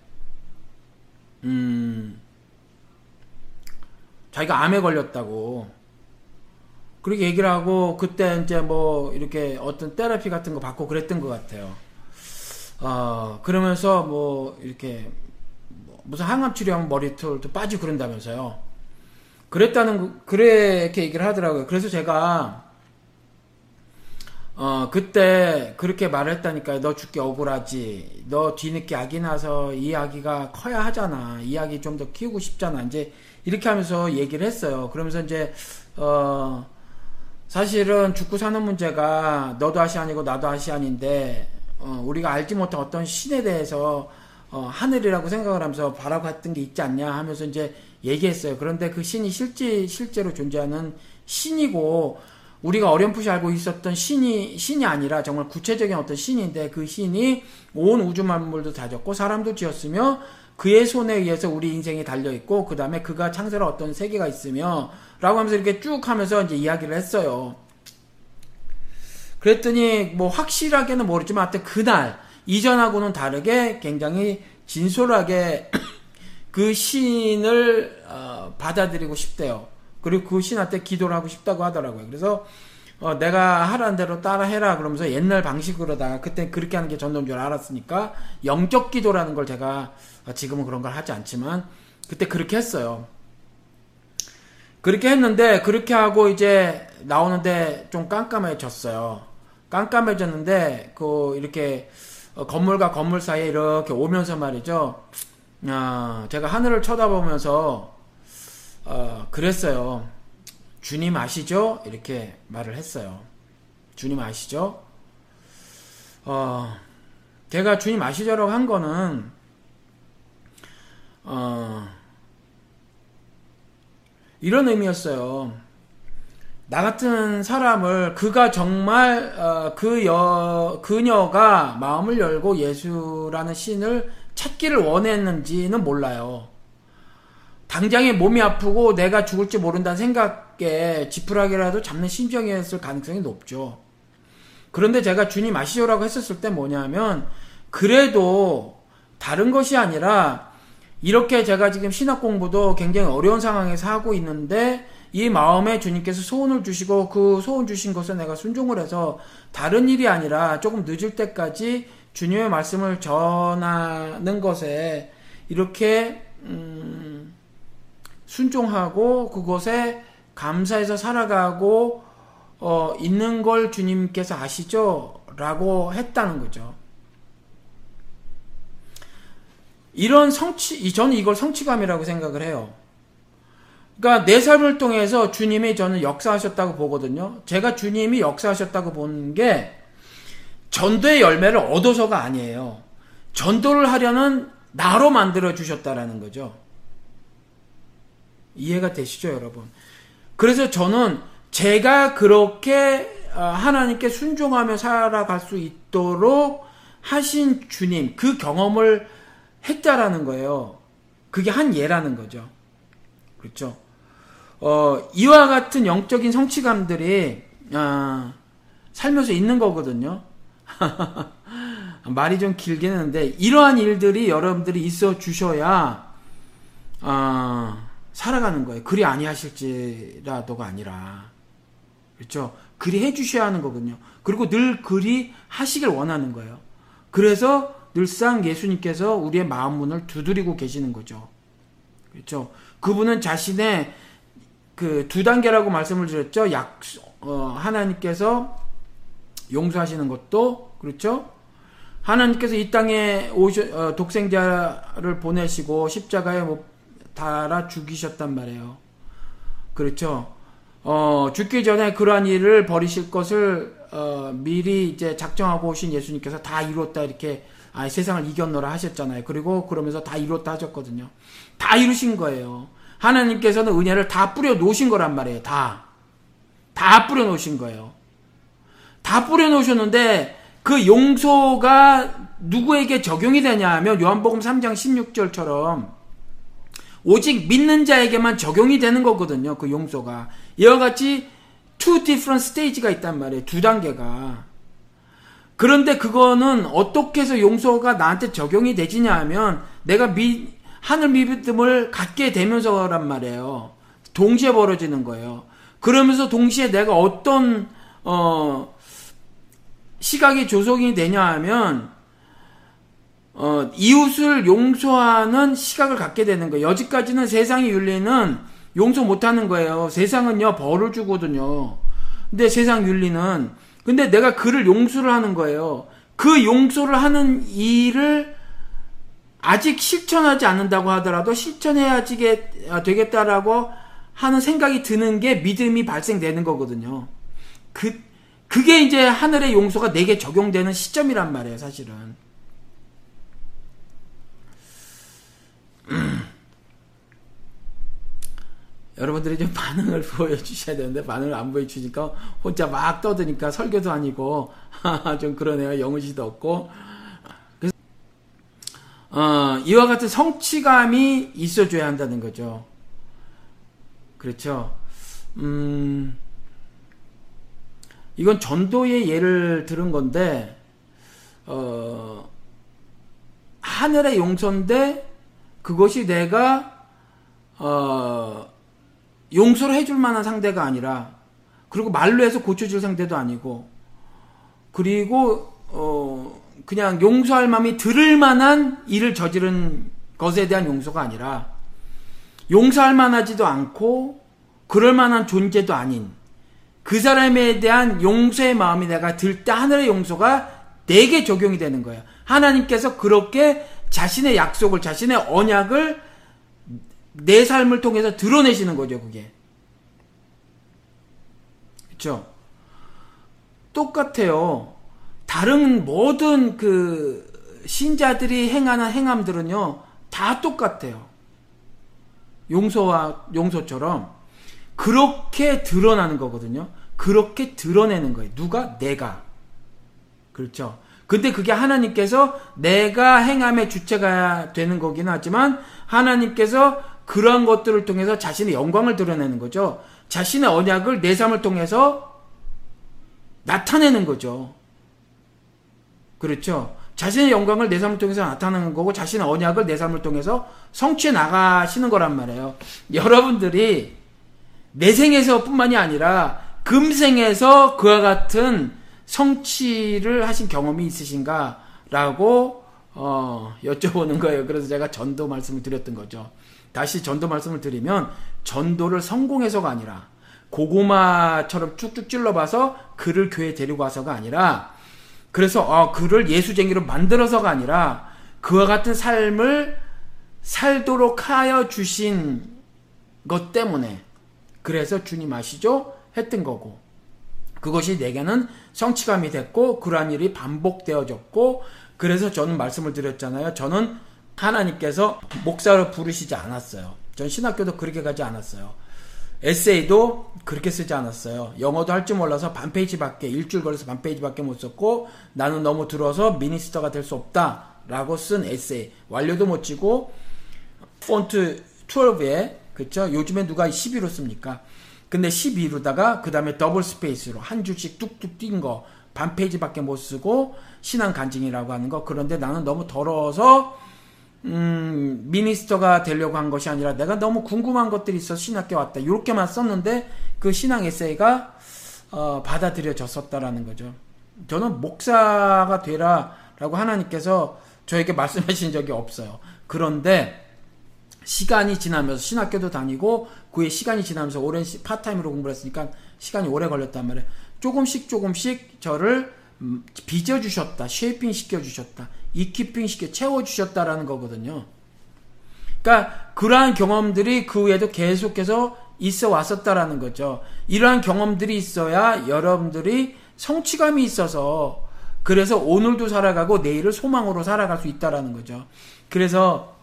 음, 자기가 암에 걸렸다고. 그렇게 얘기를 하고, 그때 이제 뭐, 이렇게 어떤 테라피 같은 거 받고 그랬던 것 같아요. 어, 그러면서 뭐, 이렇게, 뭐 무슨 항암 치료하면 머리털도 빠지고 그런다면서요. 그랬다는 그렇게 얘기를 하더라고요. 그래서 제가 어 그때 그렇게 말했다니까요. 너 죽기 억울하지. 너 뒤늦게 아기 나서 이 아기가 커야 하잖아. 이 아기 좀 더 키우고 싶잖아. 이제 이렇게 하면서 얘기를 했어요. 그러면서 이제 어 사실은 죽고 사는 문제가 너도 아시안이고 나도 아시안인데 어 우리가 알지 못한 어떤 신에 대해서 어 하늘이라고 생각을 하면서 바라고 했던 게 있지 않냐 하면서 이제 얘기했어요. 그런데 그 신이 실제 실제로 존재하는 신이고 우리가 어렴풋이 알고 있었던 신이 신이 아니라 정말 구체적인 어떤 신인데 그 신이 온 우주 만물도 다졌고 사람도 지었으며 그의 손에 의해서 우리 인생이 달려 있고 그 다음에 그가 창설한 어떤 세계가 있으며라고 하면서 이렇게 쭉 하면서 이제 이야기를 했어요. 그랬더니 뭐 확실하게는 모르지만 하여튼 그날 이전하고는 다르게 굉장히 진솔하게 그 신을 어, 받아들이고 싶대요. 그리고 그 신한테 기도를 하고 싶다고 하더라고요. 그래서 어, 내가 하라는 대로 따라 해라 그러면서 옛날 방식으로다가 그때 그렇게 하는 게 전도인 줄 알았으니까 영적 기도라는 걸 제가 어, 지금은 그런 걸 하지 않지만 그때 그렇게 했어요. 그렇게 했는데 그렇게 하고 이제 나오는데 좀 깜깜해졌어요. 깜깜해졌는데 그 이렇게 어, 건물과 건물 사이에 이렇게 오면서 말이죠. 아, 제가 하늘을 쳐다보면서 어, 그랬어요. 주님 아시죠? 이렇게 말을 했어요. 주님 아시죠? 어, 제가 주님 아시죠라고 한 거는 어, 이런 의미였어요. 나 같은 사람을 그가 정말 어, 그 여, 그녀가 마음을 열고 예수라는 신을 찾기를 원했는지는 몰라요. 당장에 몸이 아프고 내가 죽을지 모른다는 생각에 지푸라기라도 잡는 심정이었을 가능성이 높죠. 그런데 제가 주님 아시죠라고 했었을 때 뭐냐면 그래도 다른 것이 아니라 이렇게 제가 지금 신학 공부도 굉장히 어려운 상황에서 하고 있는데 이 마음에 주님께서 소원을 주시고 그 소원 주신 것에 내가 순종을 해서 다른 일이 아니라 조금 늦을 때까지 주님의 말씀을 전하는 것에 이렇게 음 순종하고 그것에 감사해서 살아가고 어 있는 걸 주님께서 아시죠? 라고 했다는 거죠. 이런 성취, 저는 이걸 성취감이라고 생각을 해요. 그러니까 내 삶을 통해서 주님이 저는 역사하셨다고 보거든요. 제가 주님이 역사하셨다고 보는 게 전도의 열매를 얻어서가 아니에요. 전도를 하려는 나로 만들어 주셨다라는 거죠. 이해가 되시죠, 여러분? 그래서 저는 제가 그렇게 어, 하나님께 순종하며 살아갈 수 있도록 하신 주님, 그 경험을 했다라는 거예요. 그게 한 예라는 거죠. 그렇죠. 어, 이와 같은 영적인 성취감들이, 아, 살면서 있는 거거든요. 말이 좀 길긴 했는데, 이러한 일들이 여러분들이 있어 주셔야, 아, 살아가는 거예요. 그리 아니하실지라도가 아니라. 그렇죠. 그리 해주셔야 하는 거거든요. 그리고 늘 그리 하시길 원하는 거예요. 그래서 늘상 예수님께서 우리의 마음 문을 두드리고 계시는 거죠. 그렇죠. 그분은 자신의 그 두 단계라고 말씀을 드렸죠. 약, 어, 하나님께서 용서하시는 것도, 그렇죠. 하나님께서 이 땅에 오셔, 어, 독생자를 보내시고 십자가에 못 달아 죽이셨단 말이에요. 그렇죠. 어, 죽기 전에 그러한 일을 버리실 것을 어, 미리 이제 작정하고 오신 예수님께서 다 이뤘다 이렇게 아, 세상을 이겼노라 하셨잖아요. 그리고 그러면서 다 이뤘다 하셨거든요. 다 이루신 거예요. 하나님께서는 은혜를 다 뿌려 놓으신 거란 말이에요. 다. 다 뿌려 놓으신 거예요. 다 뿌려 놓으셨는데 그 용서가 누구에게 적용이 되냐 하면 요한복음 3장 16절처럼 오직 믿는 자에게만 적용이 되는 거거든요. 그 용서가. 이와 같이 two different stage가 있단 말이에요. 두 단계가. 그런데 그거는 어떻게 해서 용서가 나한테 적용이 되지냐 하면 내가 미, 하늘 믿음을 갖게 되면서란 말이에요. 동시에 벌어지는 거예요. 그러면서 동시에 내가 어떤 어 시각이 조성이 되냐 하면 어 이웃을 용서하는 시각을 갖게 되는 거예요. 여지까지는 세상의 윤리는 용서 못 하는 거예요. 세상은요 벌을 주거든요. 근데 세상 윤리는 근데 내가 그를 용서를 하는 거예요. 그 용서를 하는 일을 아직 실천하지 않는다고 하더라도 실천해야 되겠다라고 하는 생각이 드는 게 믿음이 발생되는 거거든요. 그, 그게 이제 하늘의 용서가 내게 적용되는 시점이란 말이에요, 사실은. 여러분들이 좀 반응을 보여주셔야 되는데 반응을 안 보여주니까 혼자 막 떠드니까 설교도 아니고 좀 그러네요. 영의지도 없고 그래서 어, 이와 같은 성취감이 있어줘야 한다는 거죠. 그렇죠. 음, 이건 전도의 예를 들은 건데 어, 하늘의 용서인데 그것이 내가 어, 용서를 해줄 만한 상대가 아니라 그리고 말로 해서 고쳐줄 상대도 아니고 그리고 어 그냥 용서할 마음이 들을 만한 일을 저지른 것에 대한 용서가 아니라 용서할 만하지도 않고 그럴 만한 존재도 아닌 그 사람에 대한 용서의 마음이 내가 들 때 하늘의 용서가 내게 적용이 되는 거예요. 하나님께서 그렇게 자신의 약속을 자신의 언약을 내 삶을 통해서 드러내시는 거죠, 그게. 그쵸? 똑같아요. 다른 모든 그 신자들이 행하는 행함들은요, 다 똑같아요. 용서와 용서처럼 그렇게 드러나는 거거든요. 그렇게 드러내는 거예요. 누가? 내가. 그렇죠. 근데 그게 하나님께서 내가 행함의 주체가 되는 거긴 하지만 하나님께서 그러한 것들을 통해서 자신의 영광을 드러내는 거죠. 자신의 언약을 내 삶을 통해서 나타내는 거죠. 그렇죠. 자신의 영광을 내 삶을 통해서 나타나는 거고 자신의 언약을 내 삶을 통해서 성취해 나가시는 거란 말이에요. 여러분들이 내 생에서뿐만이 아니라 금생에서 그와 같은 성취를 하신 경험이 있으신가라고 어, 여쭤보는 거예요. 그래서 제가 전도 말씀을 드렸던 거죠. 다시 전도 말씀을 드리면 전도를 성공해서가 아니라 고구마처럼 쭉쭉 찔러봐서 그를 교회에 데리고 와서가 아니라 그래서 어, 그를 예수쟁이로 만들어서가 아니라 그와 같은 삶을 살도록 하여 주신 것 때문에 그래서 주님 아시죠? 했던 거고 그것이 내게는 성취감이 됐고 그러한 일이 반복되어졌고 그래서 저는 말씀을 드렸잖아요. 저는 하나님께서 목사로 부르시지 않았어요. 전 신학교도 그렇게 가지 않았어요. 에세이도 그렇게 쓰지 않았어요. 영어도 할 줄 몰라서 반 페이지밖에 일주일 걸려서 반 페이지밖에 못 썼고 나는 너무 더러워서 minister가 될 수 없다라고 쓴 에세이 완료도 못 지고 폰트 12에 그쵸 요즘에 누가 12로 씁니까? 근데 12로다가 그 다음에 double space로 한 줄씩 뚝뚝 뛴 거 반 페이지밖에 못 쓰고 신앙 간증이라고 하는 거 그런데 나는 너무 더러워서 음, minister가 되려고 한 것이 아니라 내가 너무 궁금한 것들이 있어 신학교 왔다. 이렇게만 썼는데 그 신앙 에세이가 어, 받아들여졌었다라는 거죠. 저는 목사가 되라라고 하나님께서 저에게 말씀하신 적이 없어요. 그런데 시간이 지나면서 신학교도 다니고 그의 시간이 지나면서 오랜 시, part-time으로 공부를 했으니까 시간이 오래 걸렸단 말이에요. 조금씩 조금씩 저를 음, 빚어주셨다. 쉐이핑 시켜주셨다. 이키핑 시켜 채워주셨다라는 거거든요. 그러니까 그러한 경험들이 그 후에도 계속해서 있어 왔었다라는 거죠. 이러한 경험들이 있어야 여러분들이 성취감이 있어서 그래서 오늘도 살아가고 내일을 소망으로 살아갈 수 있다라는 거죠. 그래서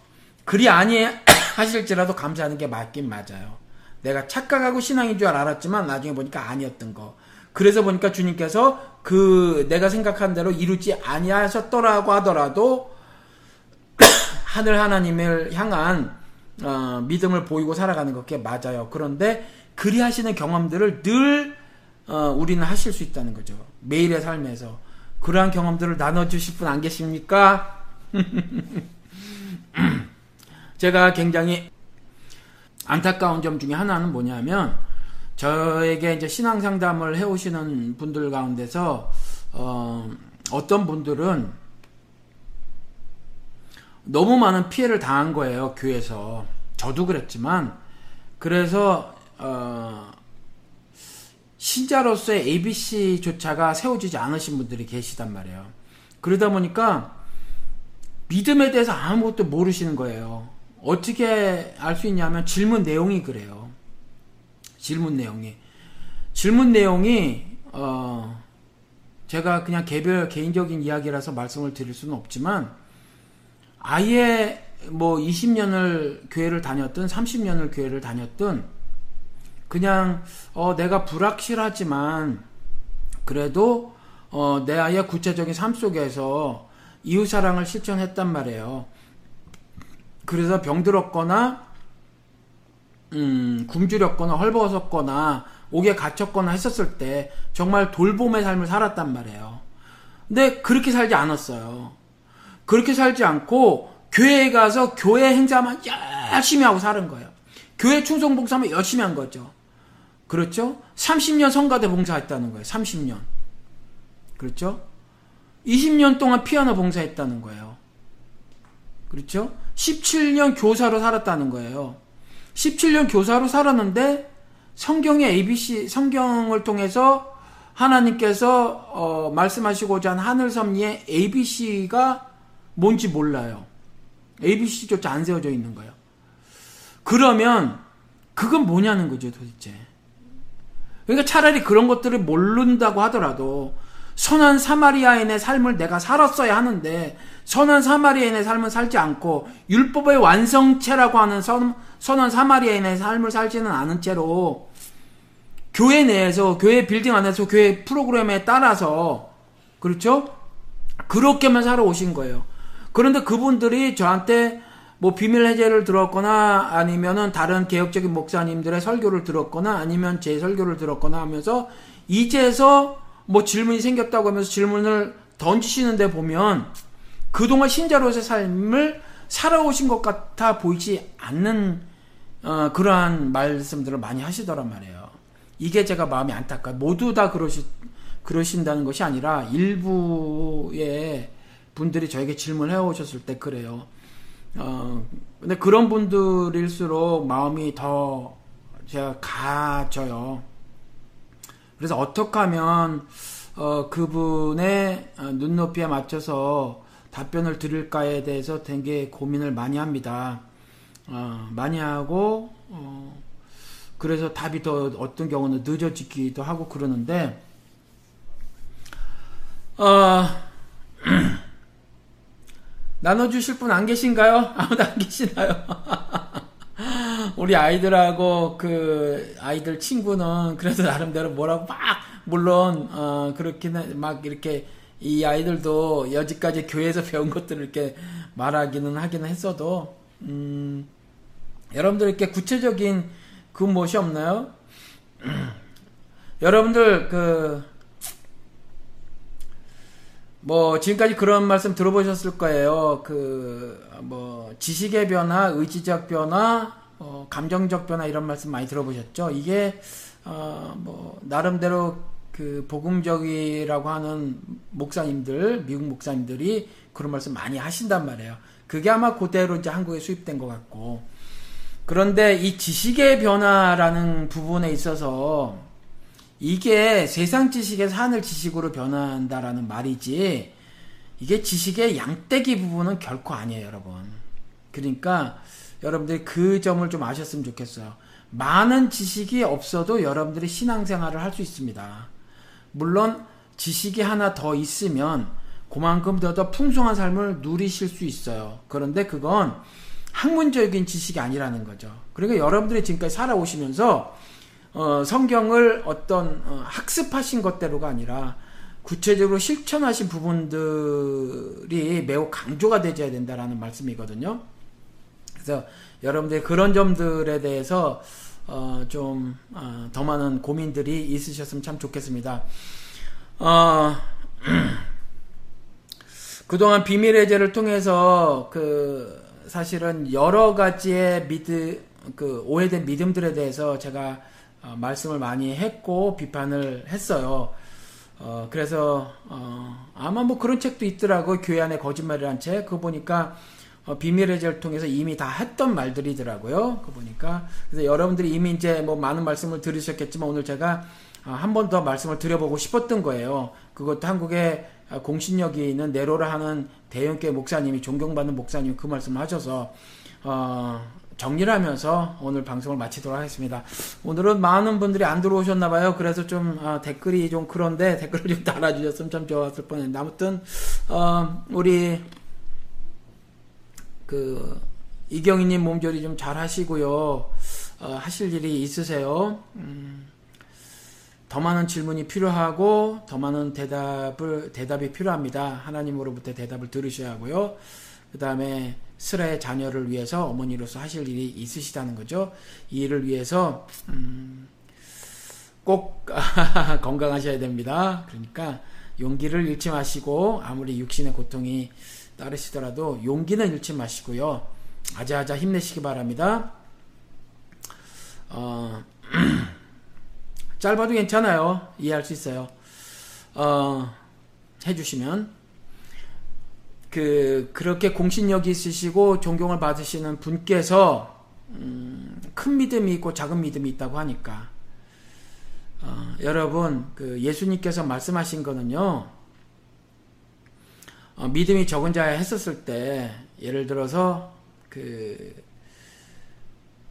그리 아니 하실지라도 감사하는 게 맞긴 맞아요. 내가 착각하고 신앙인 줄 알았지만 나중에 보니까 아니었던 거. 그래서 보니까 주님께서 그 내가 생각한 대로 이루지 아니하셨더라고 하더라도 하늘 하나님을 향한 어, 믿음을 보이고 살아가는 것게 맞아요. 그런데 그리 하시는 경험들을 늘 어, 우리는 하실 수 있다는 거죠. 매일의 삶에서 그러한 경험들을 나눠주실 분 안 계십니까? 제가 굉장히 안타까운 점 중에 하나는 뭐냐면 저에게 이제 신앙 상담을 해오시는 분들 가운데서 어, 어떤 분들은 너무 많은 피해를 당한 거예요 교회에서 저도 그랬지만 그래서 어, 신자로서의 ABC조차가 세워지지 않으신 분들이 계시단 말이에요. 그러다 보니까 믿음에 대해서 아무것도 모르시는 거예요. 어떻게 알 수 있냐면 질문 내용이 그래요. 질문 내용이 질문 내용이 어 제가 그냥 개별 개인적인 이야기라서 말씀을 드릴 수는 없지만 아예 뭐 20년을 교회를 다녔든 30년을 교회를 다녔든 그냥 어 내가 불확실하지만 그래도 어 내 아이의 구체적인 삶 속에서 이웃 사랑을 실천했단 말이에요. 그래서 병들었거나 음, 굶주렸거나 헐벗었거나 옥에 갇혔거나 했었을 때 정말 돌봄의 삶을 살았단 말이에요. 근데 그렇게 살지 않았어요. 그렇게 살지 않고 교회에 가서 교회 행사만 열심히 하고 사는 거예요. 교회 충성 봉사만 열심히 한 거죠. 그렇죠? 30년 성가대 봉사했다는 거예요. 30년. 그렇죠? 20년 동안 피아노 봉사했다는 거예요. 그렇죠? 17년 교사로 살았다는 거예요. 17년 교사로 살았는데 성경의 ABC 성경을 통해서 하나님께서 어, 말씀하시고자 한 하늘 섭리의 ABC가 뭔지 몰라요. ABC조차 안 세워져 있는 거예요. 그러면 그건 뭐냐는 거죠, 도대체. 그러니까 차라리 그런 것들을 모른다고 하더라도 선한 사마리아인의 삶을 내가 살았어야 하는데 선한 사마리아인의 삶을 살지 않고 율법의 완성체라고 하는 선, 선한 사마리아인의 삶을 살지는 않은 채로 교회 내에서 교회 빌딩 안에서 교회 프로그램에 따라서 그렇죠? 그렇게만 살아오신 거예요. 그런데 그분들이 저한테 뭐 비밀 해제를 들었거나 아니면은 다른 개혁적인 목사님들의 설교를 들었거나 아니면 제 설교를 들었거나 하면서 이제서 뭐 질문이 생겼다고 하면서 질문을 던지시는데 보면 그동안 신자로서의 삶을 살아오신 것 같아 보이지 않는 어, 그러한 말씀들을 많이 하시더란 말이에요. 이게 제가 마음이 안타까. 모두 다 그러시 그러신다는 것이 아니라 일부의 분들이 저에게 질문해 오셨을 때 그래요. 어, 근데 그런 분들일수록 마음이 더 제가 가져요. 그래서 어떻게 하면 어, 그분의 어, 눈높이에 맞춰서 답변을 드릴까에 대해서 되게 고민을 많이 합니다. 어, 많이 하고 어, 그래서 답이 더 어떤 경우는 늦어지기도 하고 그러는데 어, 나눠주실 분 안 계신가요? 아무도 안 계시나요? 우리 아이들하고 그 아이들 친구는 그래도 나름대로 뭐라고 막 물론 어 그렇게는 막 이렇게 이 아이들도 여지까지 교회에서 배운 것들을 이렇게 말하기는 하기는 했어도 음 여러분들 이렇게 구체적인 그 무엇이 없나요? 여러분들 그 뭐 지금까지 그런 말씀 들어보셨을 거예요. 그 뭐 지식의 변화, 의지적 변화, 어, 감정적 변화 이런 말씀 많이 들어보셨죠? 이게 어, 뭐 나름대로 그 복음적이라고 하는 목사님들, 미국 목사님들이 그런 말씀 많이 하신단 말이에요. 그게 아마 그대로 이제 한국에 수입된 것 같고. 그런데 이 지식의 변화라는 부분에 있어서 이게 세상 지식에서 하늘 지식으로 변한다라는 말이지 이게 지식의 양떼기 부분은 결코 아니에요, 여러분. 그러니까 여러분들이 그 점을 좀 아셨으면 좋겠어요. 많은 지식이 없어도 여러분들이 신앙생활을 할 수 있습니다. 물론 지식이 하나 더 있으면 그만큼 더, 더 풍성한 삶을 누리실 수 있어요. 그런데 그건 학문적인 지식이 아니라는 거죠. 그러니까 여러분들이 지금까지 살아오시면서 어, 성경을 어떤 어, 학습하신 것대로가 아니라 구체적으로 실천하신 부분들이 매우 강조가 되어야 된다라는 말씀이거든요. 그래서 여러분들 그런 점들에 대해서 어, 좀더 어, 많은 고민들이 있으셨으면 참 좋겠습니다. 어, 그동안 비밀의 제를 통해서 그 사실은 여러 가지의 믿음 그 오해된 믿음들에 대해서 제가 어, 말씀을 많이 했고 비판을 했어요. 어, 그래서 어, 아마 뭐 그런 책도 있더라고 교회 안에 거짓말이란 책. 그거 보니까 어, 비밀의 제를 통해서 이미 다 했던 말들이더라고요. 그 보니까 그래서 여러분들이 이미 이제 뭐 많은 말씀을 들으셨겠지만 오늘 제가 어, 한번 더 말씀을 드려보고 싶었던 거예요. 그것도 한국에 어, 공신력이 있는 네로라 하는 대형교회 목사님이 존경받는 목사님 그 말씀을 하셔서 어, 정리를 하면서 오늘 방송을 마치도록 하겠습니다. 오늘은 많은 분들이 안 들어오셨나 봐요. 그래서 좀 어, 댓글이 좀 그런데 댓글을 좀 달아주셨으면 참 좋았을 뻔했는데 아무튼 어, 우리 그 이경희님 몸조리 좀 잘 하시고요. 어, 하실 일이 있으세요. 음, 더 많은 질문이 필요하고 더 많은 대답을 대답이 필요합니다. 하나님으로부터 대답을 들으셔야 하고요. 그 다음에 스라의 자녀를 위해서 어머니로서 하실 일이 있으시다는 거죠. 이 일을 위해서 음, 꼭 건강하셔야 됩니다. 그러니까 용기를 잃지 마시고 아무리 육신의 고통이 따르시더라도 용기는 잃지 마시고요. 아자아자 힘내시기 바랍니다. 어, 짧아도 괜찮아요. 이해할 수 있어요. 어, 해주시면. 그, 그렇게 공신력이 있으시고 존경을 받으시는 분께서, 음, 큰 믿음이 있고 작은 믿음이 있다고 하니까. 어, 여러분, 그 예수님께서 말씀하신 거는요, 어, 믿음이 적은 자야 했었을 때 예를 들어서 그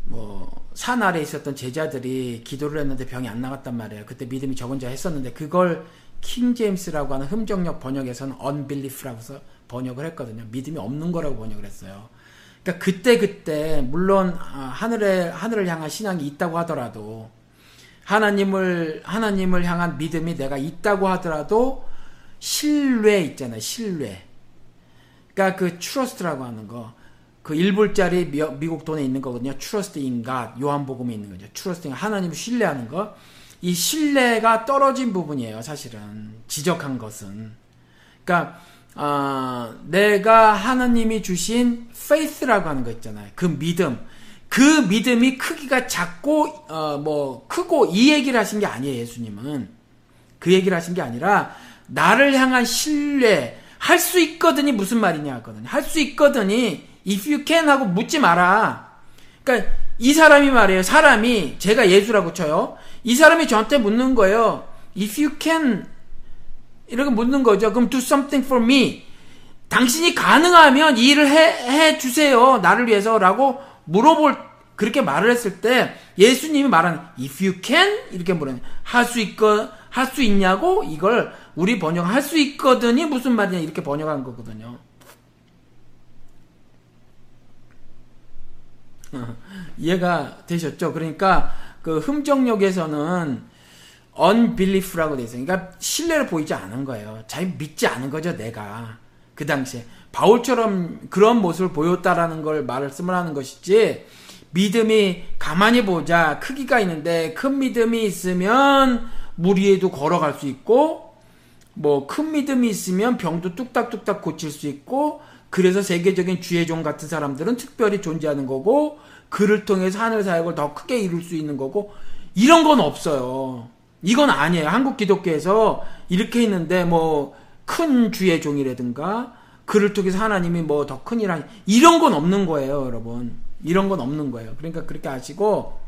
뭐 산 아래 있었던 제자들이 기도를 했는데 병이 안 나갔단 말이에요. 그때 믿음이 적은 자 했었는데 그걸 킹 제임스라고 하는 흠정력 번역에서는 unbelief라고 서 번역을 했거든요. 믿음이 없는 거라고 번역을 했어요. 그러니까 그때 그때 물론 아, 하늘에 하늘을 향한 신앙이 있다고 하더라도 하나님을 하나님을 향한 믿음이 내가 있다고 하더라도 신뢰 있잖아요. 신뢰. 그러니까 그 trust라고 하는 거. 그 1불짜리 미 국 돈에 있는 거거든요. trust in God 요한복음에 있는 거죠. trust in 하나님을 신뢰하는 거. 이 신뢰가 떨어진 부분이에요. 사실은 지적한 것은. 그러니까 어, 내가 하나님이 주신 faith라고 하는 거 있잖아요. 그 믿음. 그 믿음이 크기가 작고 어, 뭐 크고 이 얘기를 하신 게 아니에요. 예수님은 그 얘기를 하신 게 아니라 나를 향한 신뢰 할 수 있거든이 무슨 말이냐 하거든요. 할 수 있거든이 if you can 하고 묻지 마라. 그러니까 이 사람이 말이에요. 사람이 제가 예수라고 쳐요. 이 사람이 저한테 묻는 거예요. if you can 이렇게 묻는 거죠. 그럼 do something for me. 당신이 가능하면 이 일을 해, 해 주세요. 나를 위해서라고 물어볼 그렇게 말을 했을 때 예수님이 말하는 if you can 이렇게 물어요. 할 수 있거 할 수 있냐고 이걸 우리 번역 할 수 있거든이 무슨 말이냐 이렇게 번역한 거거든요. 이해가 되셨죠? 그러니까 그 흠정역에서는 unbelief라고 돼 있어요. 그러니까 신뢰를 보이지 않은 거예요. 잘 믿지 않은 거죠, 내가. 그 당시에. 바울처럼 그런 모습을 보였다라는 걸 말씀을 하는 것이지, 믿음이 가만히 보자. 크기가 있는데, 큰 믿음이 있으면 물 위에도 걸어갈 수 있고, 뭐, 큰 믿음이 있으면 병도 뚝딱뚝딱 고칠 수 있고, 그래서 세계적인 주의 종 같은 사람들은 특별히 존재하는 거고, 그를 통해서 하늘 사역을 더 크게 이룰 수 있는 거고, 이런 건 없어요. 이건 아니에요. 한국 기독교에서 이렇게 있는데 뭐 큰 주의 종이라든가 그를 통해서 하나님이 뭐 더 큰 일 하니 이런 건 없는 거예요, 여러분. 이런 건 없는 거예요. 그러니까 그렇게 아시고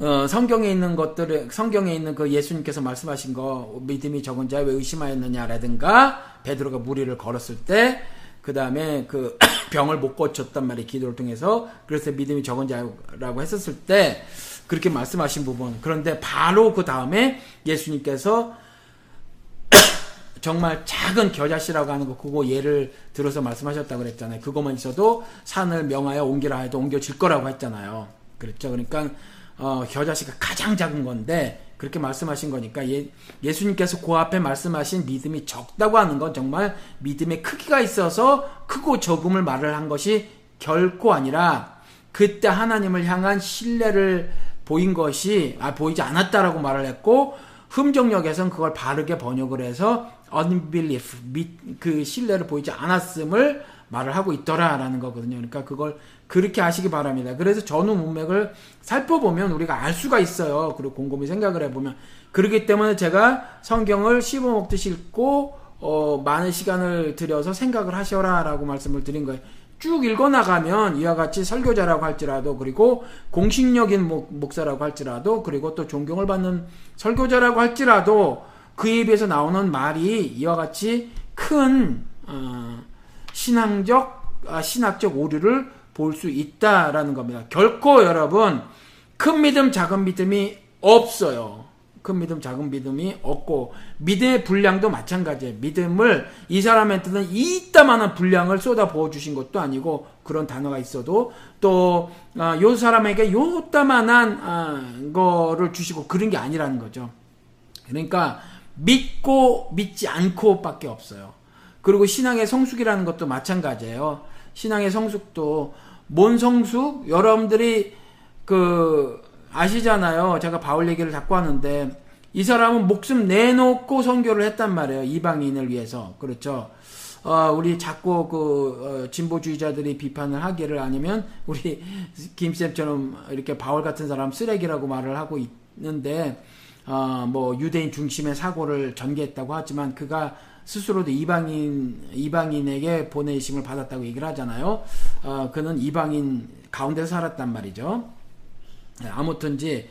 어, 성경에 있는 것들을 성경에 있는 그 예수님께서 말씀하신 거 믿음이 적은 자왜 의심하였느냐라든가 베드로가 무리를 걸었을 때 그 다음에 그 병을 못 고쳤단 말이에요 기도를 통해서 그래서 믿음이 적은 자라고 했었을 때 그렇게 말씀하신 부분. 그런데 바로 그 다음에 예수님께서 정말 작은 겨자씨라고 하는 거 그거 예를 들어서 말씀하셨다고 그랬잖아요. 그것만 있어도 산을 명하여 옮기라 해도 옮겨질 거라고 했잖아요. 그랬죠. 그러니까 어, 겨자씨가 가장 작은 건데 그렇게 말씀하신 거니까 예, 예수님께서 그 앞에 말씀하신 믿음이 적다고 하는 건 정말 믿음의 크기가 있어서 크고 적음을 말을 한 것이 결코 아니라 그때 하나님을 향한 신뢰를 보인 것이 아 보이지 않았다라고 말을 했고 흠정역에서는 그걸 바르게 번역을 해서 unbelief 그 신뢰를 보이지 않았음을 말을 하고 있더라라는 거거든요. 그러니까 그걸 그렇게 하시기 바랍니다. 그래서 전후 문맥을 살펴보면 우리가 알 수가 있어요. 그리고 곰곰이 생각을 해보면 그렇기 때문에 제가 성경을 씹어먹듯이 읽고 어, 많은 시간을 들여서 생각을 하셔라 라고 말씀을 드린 거예요. 쭉 읽어나가면 이와 같이 설교자라고 할지라도 그리고 공식력인 목, 사라고 할지라도 그리고 또 존경을 받는 설교자라고 할지라도 그에 비해서 나오는 말이 이와 같이 큰 어, 신앙적 아, 신학적 오류를 볼 수 있다라는 겁니다. 결코 여러분 큰 믿음 작은 믿음이 없어요. 큰 믿음, 작은 믿음이 없고 믿음의 분량도 마찬가지예요. 믿음을 이 사람한테는 이따만한 분량을 쏟아 부어 주신 것도 아니고 그런 단어가 있어도 또요 아, 사람에게 요따만한 아, 거를 주시고 그런 게 아니라는 거죠. 그러니까 믿고 믿지 않고밖에 없어요. 그리고 신앙의 성숙이라는 것도 마찬가지예요. 신앙의 성숙도 뭔 성숙? 여러분들이 그 아시잖아요. 제가 바울 얘기를 자꾸 하는데 이 사람은 목숨 내놓고 선교를 했단 말이에요. 이방인을 위해서. 그렇죠. 어, 우리 자꾸 그 어, 진보주의자들이 비판을 하기를 아니면 우리 김쌤처럼 이렇게 바울 같은 사람 쓰레기라고 말을 하고 있는데 어, 뭐 유대인 중심의 사고를 전개했다고 하지만 그가 스스로도 이방인 이방인에게 보내심을 받았다고 얘기를 하잖아요. 어, 그는 이방인 가운데 살았단 말이죠. 네, 아무튼지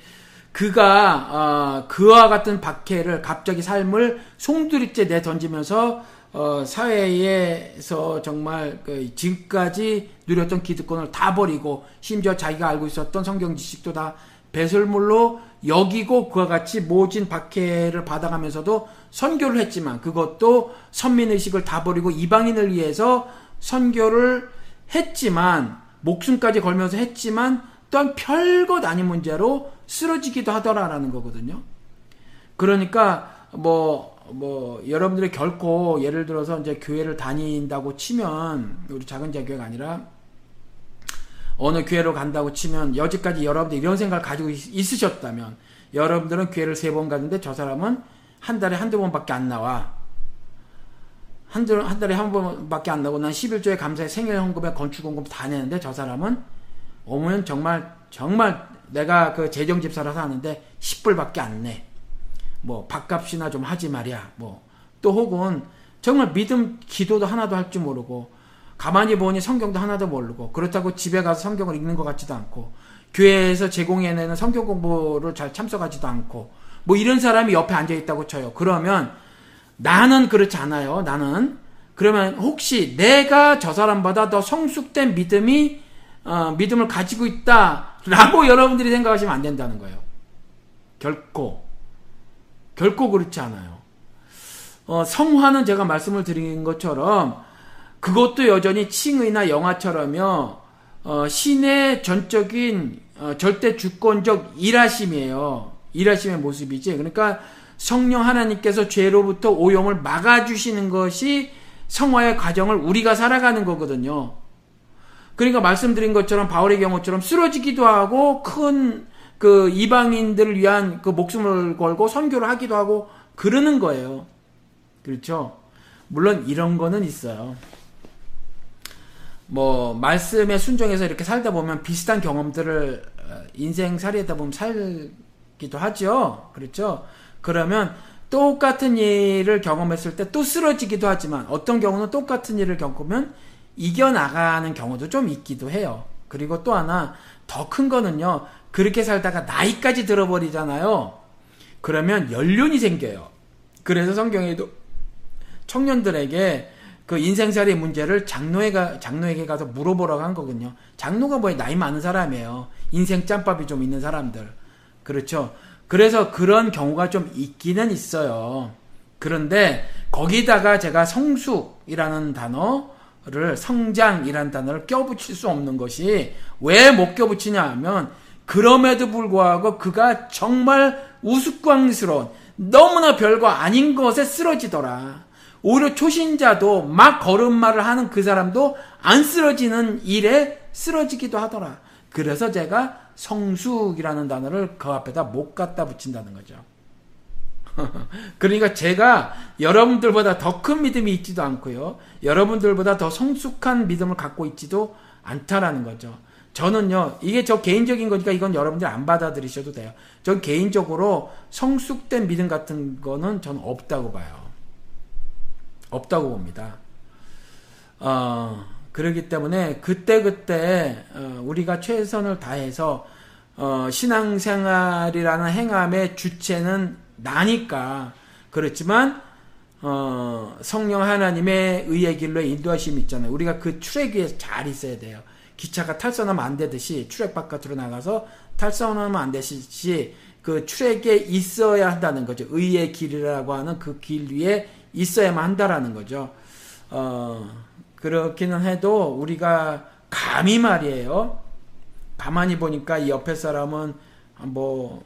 그가 어, 그와 같은 박해를 갑자기 삶을 송두리째 내 던지면서 어, 사회에서 정말 그 지금까지 누렸던 기득권을 다 버리고 심지어 자기가 알고 있었던 성경 지식도 다 배설물로 여기고 그와 같이 모진 박해를 받아가면서도 선교를 했지만 그것도 선민의식을 다 버리고 이방인을 위해서 선교를 했지만 목숨까지 걸면서 했지만 또한 별것 아닌 문제로 쓰러지기도 하더라라는 거거든요. 그러니까 뭐, 뭐, 여러분들이 결코 예를 들어서 이제 교회를 다닌다고 치면, 우리 작은 자교회가 아니라, 어느 교회로 간다고 치면, 여지까지 여러분들 이런 생각을 가지고 있, 으셨다면 여러분들은 교회를 세번 가는데 저 사람은 한 달에 한두 번밖에 안 나와. 한, 달, 한 달에 한 번밖에 안 나고 난 11조에 감사에 생일 헌금에 건축 헌금 다 내는데 저 사람은 오면 정말 정말 내가 그 재정 집사라서 하는데 10불밖에 안 내. 뭐 밥값이나 좀 하지 말이야. 뭐 또 혹은 정말 믿음 기도도 하나도 할 줄 모르고 가만히 보니 성경도 하나도 모르고 그렇다고 집에 가서 성경을 읽는 것 같지도 않고 교회에서 제공해내는 성경 공부를 잘 참석하지도 않고 뭐 이런 사람이 옆에 앉아 있다고 쳐요. 그러면 나는 그렇지 않아요. 나는 그러면 혹시 내가 저 사람보다 더 성숙된 믿음이 어, 믿음을 가지고 있다라고 여러분들이 생각하시면 안 된다는 거예요. 결코 결코 그렇지 않아요. 어, 성화는 제가 말씀을 드린 것처럼 그것도 여전히 칭의나 영화처럼요. 어, 신의 전적인 어, 절대 주권적 일하심이에요. 일하심의 모습이지. 그러니까 성령 하나님께서 죄로부터 오용을 막아주시는 것이 성화의 과정을 우리가 살아가는 거거든요. 그러니까 말씀드린 것처럼 바울의 경우처럼 쓰러지기도 하고 큰 그 이방인들을 위한 그 목숨을 걸고 선교를 하기도 하고 그러는 거예요. 그렇죠? 물론 이런 거는 있어요. 뭐 말씀에 순종해서 이렇게 살다 보면 비슷한 경험들을 어, 인생 살이다 보면 살기도 하죠. 그렇죠? 그러면 똑같은 일을 경험했을 때 또 쓰러지기도 하지만 어떤 경우는 똑같은 일을 겪으면 이겨나가는 경우도 좀 있기도 해요. 그리고 또 하나 더 큰 거는요. 그렇게 살다가 나이까지 들어버리잖아요. 그러면 연륜이 생겨요. 그래서 성경에도 청년들에게 그 인생살이 문제를 장로에가 장로에게 가서 물어보라고 한 거거든요. 장로가 뭐에 나이 많은 사람이에요. 인생 짬밥이 좀 있는 사람들. 그렇죠. 그래서 그런 경우가 좀 있기는 있어요. 그런데 거기다가 제가 성숙이라는 단어를 성장이라는 단어를 껴붙일 수 없는 것이 왜 못 껴붙이냐 하면 그럼에도 불구하고 그가 정말 우스꽝스러운 너무나 별거 아닌 것에 쓰러지더라. 오히려 초신자도 막 걸음마를 하는 그 사람도 안 쓰러지는 일에 쓰러지기도 하더라. 그래서 제가 성숙이라는 단어를 그 앞에다 못 갖다 붙인다는 거죠. 그러니까 제가 여러분들보다 더 큰 믿음이 있지도 않고요. 여러분들보다 더 성숙한 믿음을 갖고 있지도 않다라는 거죠. 저는요, 이게 저 개인적인 거니까 이건 여러분들 안 받아들이셔도 돼요. 전 개인적으로 성숙된 믿음 같은 거는 저는 없다고 봐요. 없다고 봅니다. 어, 그렇기 때문에 그때그때 어, 우리가 최선을 다해서 어, 신앙생활이라는 행함의 주체는 나니까 그렇지만 어, 성령 하나님의 의의 길로 인도하심이 있잖아요. 우리가 그 출애기 위에 잘 있어야 돼요. 기차가 탈선하면 안 되듯이 출애기 바깥으로 나가서 탈선하면 안 되듯이 그 출애기에 있어야 한다는 거죠. 의의 길이라고 하는 그 길 위에 있어야만 한다라는 거죠. 어, 그렇기는 해도 우리가 감히 말이에요. 가만히 보니까 이 옆에 사람은 뭐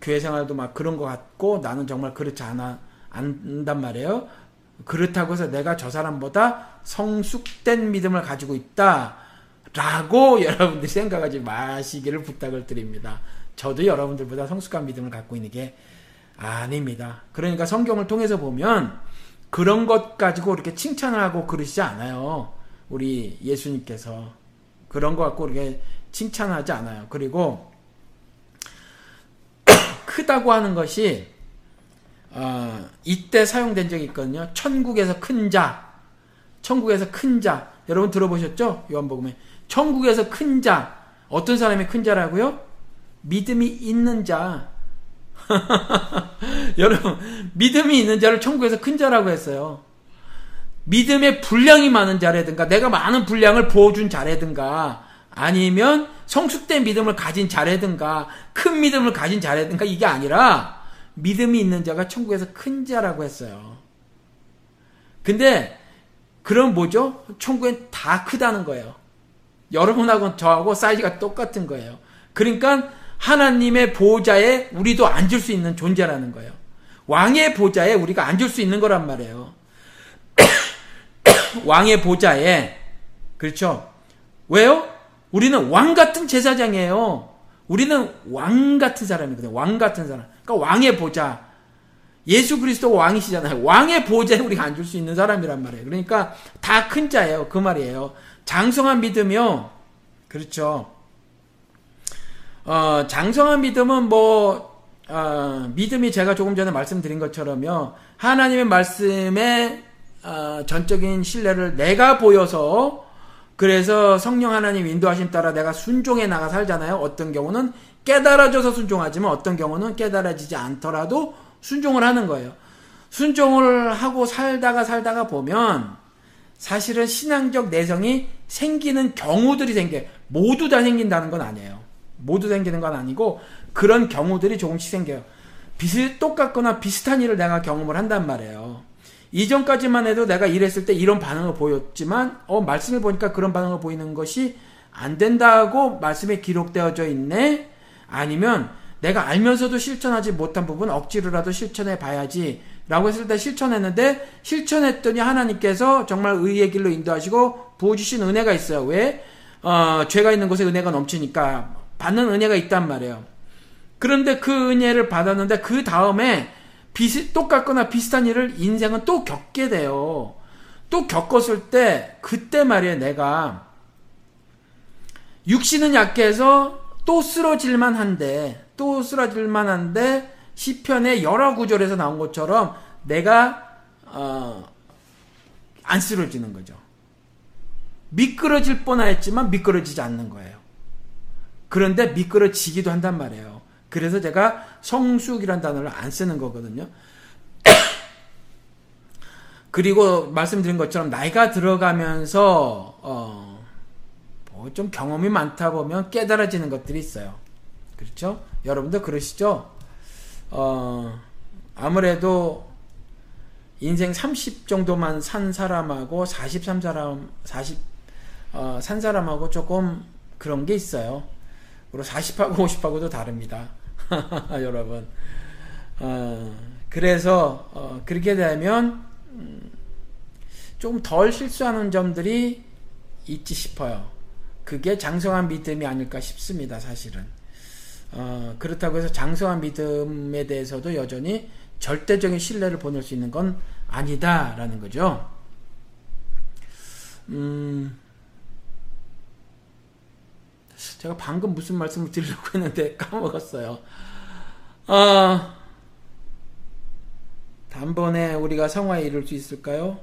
교회 생활도 막 그런 것 같고 나는 정말 그렇지 않아 안단 말이에요. 그렇다고 해서 내가 저 사람보다 성숙된 믿음을 가지고 있다라고 여러분들이 생각하지 마시기를 부탁을 드립니다. 저도 여러분들보다 성숙한 믿음을 갖고 있는 게 아닙니다. 그러니까 성경을 통해서 보면 그런 것 가지고 이렇게 칭찬을 하고 그러시지 않아요. 우리 예수님께서 그런 것 갖고 이렇게 칭찬하지 않아요. 그리고 크다고 하는 것이 어, 이때 사용된 적이 있거든요. 천국에서 큰 자, 천국에서 큰 자. 여러분 들어보셨죠? 요한복음에 천국에서 큰 자. 어떤 사람이 큰 자라고요? 믿음이 있는 자. 여러분, 믿음이 있는 자를 천국에서 큰 자라고 했어요. 믿음의 분량이 많은 자라든가, 내가 많은 분량을 부어준 자라든가, 아니면 성숙된 믿음을 가진 자라든가, 큰 믿음을 가진 자라든가, 이게 아니라, 믿음이 있는 자가 천국에서 큰 자라고 했어요. 근데, 그럼 뭐죠? 천국엔 다 크다는 거예요. 여러분하고 저하고 사이즈가 똑같은 거예요. 그러니까, 하나님의 보좌에 우리도 앉을 수 있는 존재라는 거예요. 왕의 보좌에 우리가 앉을 수 있는 거란 말이에요. 왕의 보좌에 그렇죠? 왜요? 우리는 왕 같은 제사장이에요. 우리는 왕 같은 사람이거든요. 왕 같은 사람. 그러니까 왕의 보좌. 예수 그리스도 왕이시잖아요. 왕의 보좌에 우리가 앉을 수 있는 사람이란 말이에요. 그러니까 다 큰 자예요. 그 말이에요. 장성한 믿음이요. 그렇죠. 어, 장성한 믿음은 뭐, 어, 믿음이 제가 조금 전에 말씀드린 것처럼요. 하나님의 말씀에 어, 전적인 신뢰를 내가 보여서 그래서 성령 하나님 인도하심 따라 내가 순종해 나가 살잖아요. 어떤 경우는 깨달아져서 순종하지만 어떤 경우는 깨달아지지 않더라도 순종을 하는 거예요. 순종을 하고 살다가 살다가 보면 사실은 신앙적 내성이 생기는 경우들이 생겨요. 모두 다 생긴다는 건 아니에요. 모두 생기는 건 아니고 그런 경우들이 조금씩 생겨요. 비슷, 똑같거나 비슷한 일을 내가 경험을 한단 말이에요. 이전까지만 해도 내가 일했을 때 이런 반응을 보였지만, 어, 말씀을 보니까 그런 반응을 보이는 것이 안 된다고 말씀에 기록되어져 있네? 아니면 내가 알면서도 실천하지 못한 부분 억지로라도 실천해 봐야지. 라고 했을 때 실천했는데, 실천했더니 하나님께서 정말 의의 길로 인도하시고 부어주신 은혜가 있어요. 왜? 어, 죄가 있는 곳에 은혜가 넘치니까 받는 은혜가 있단 말이에요. 그런데 그 은혜를 받았는데 그 다음에 비슷, 똑같거나 비슷한 일을 인생은 또 겪게 돼요. 또 겪었을 때 그때 말이에요 내가 육신은 약해서 또 쓰러질만 한데 또 쓰러질만 한데 시편의 여러 구절에서 나온 것처럼 내가 어, 안 쓰러지는 거죠. 미끄러질 뻔하였지만 미끄러지지 않는 거예요. 그런데 미끄러지기도 한단 말이에요. 그래서 제가 성숙이란 단어를 안 쓰는 거거든요. 그리고 말씀드린 것처럼 나이가 들어가면서 어, 뭐 좀 경험이 많다 보면 깨달아지는 것들이 있어요. 그렇죠? 여러분도 그러시죠? 어, 아무래도 인생 30 정도만 산 사람하고 43 사람 40 어, 산 사람하고 조금 그런 게 있어요. 그리고 40하고 50하고도 다릅니다. 여러분. 어, 그래서 어, 그렇게 되면 음, 좀덜 실수하는 점들이 있지 싶어요. 그게 장성한 믿음이 아닐까 싶습니다. 사실은. 어, 그렇다고 해서 장성한 믿음에 대해서도 여전히 절대적인 신뢰를 보낼 수 있는 건 아니다라는 거죠. 음, 제가 방금 무슨 말씀을 드리려고 했는데 까먹었어요. 아, 단번에 우리가 성화에 이룰 수 있을까요?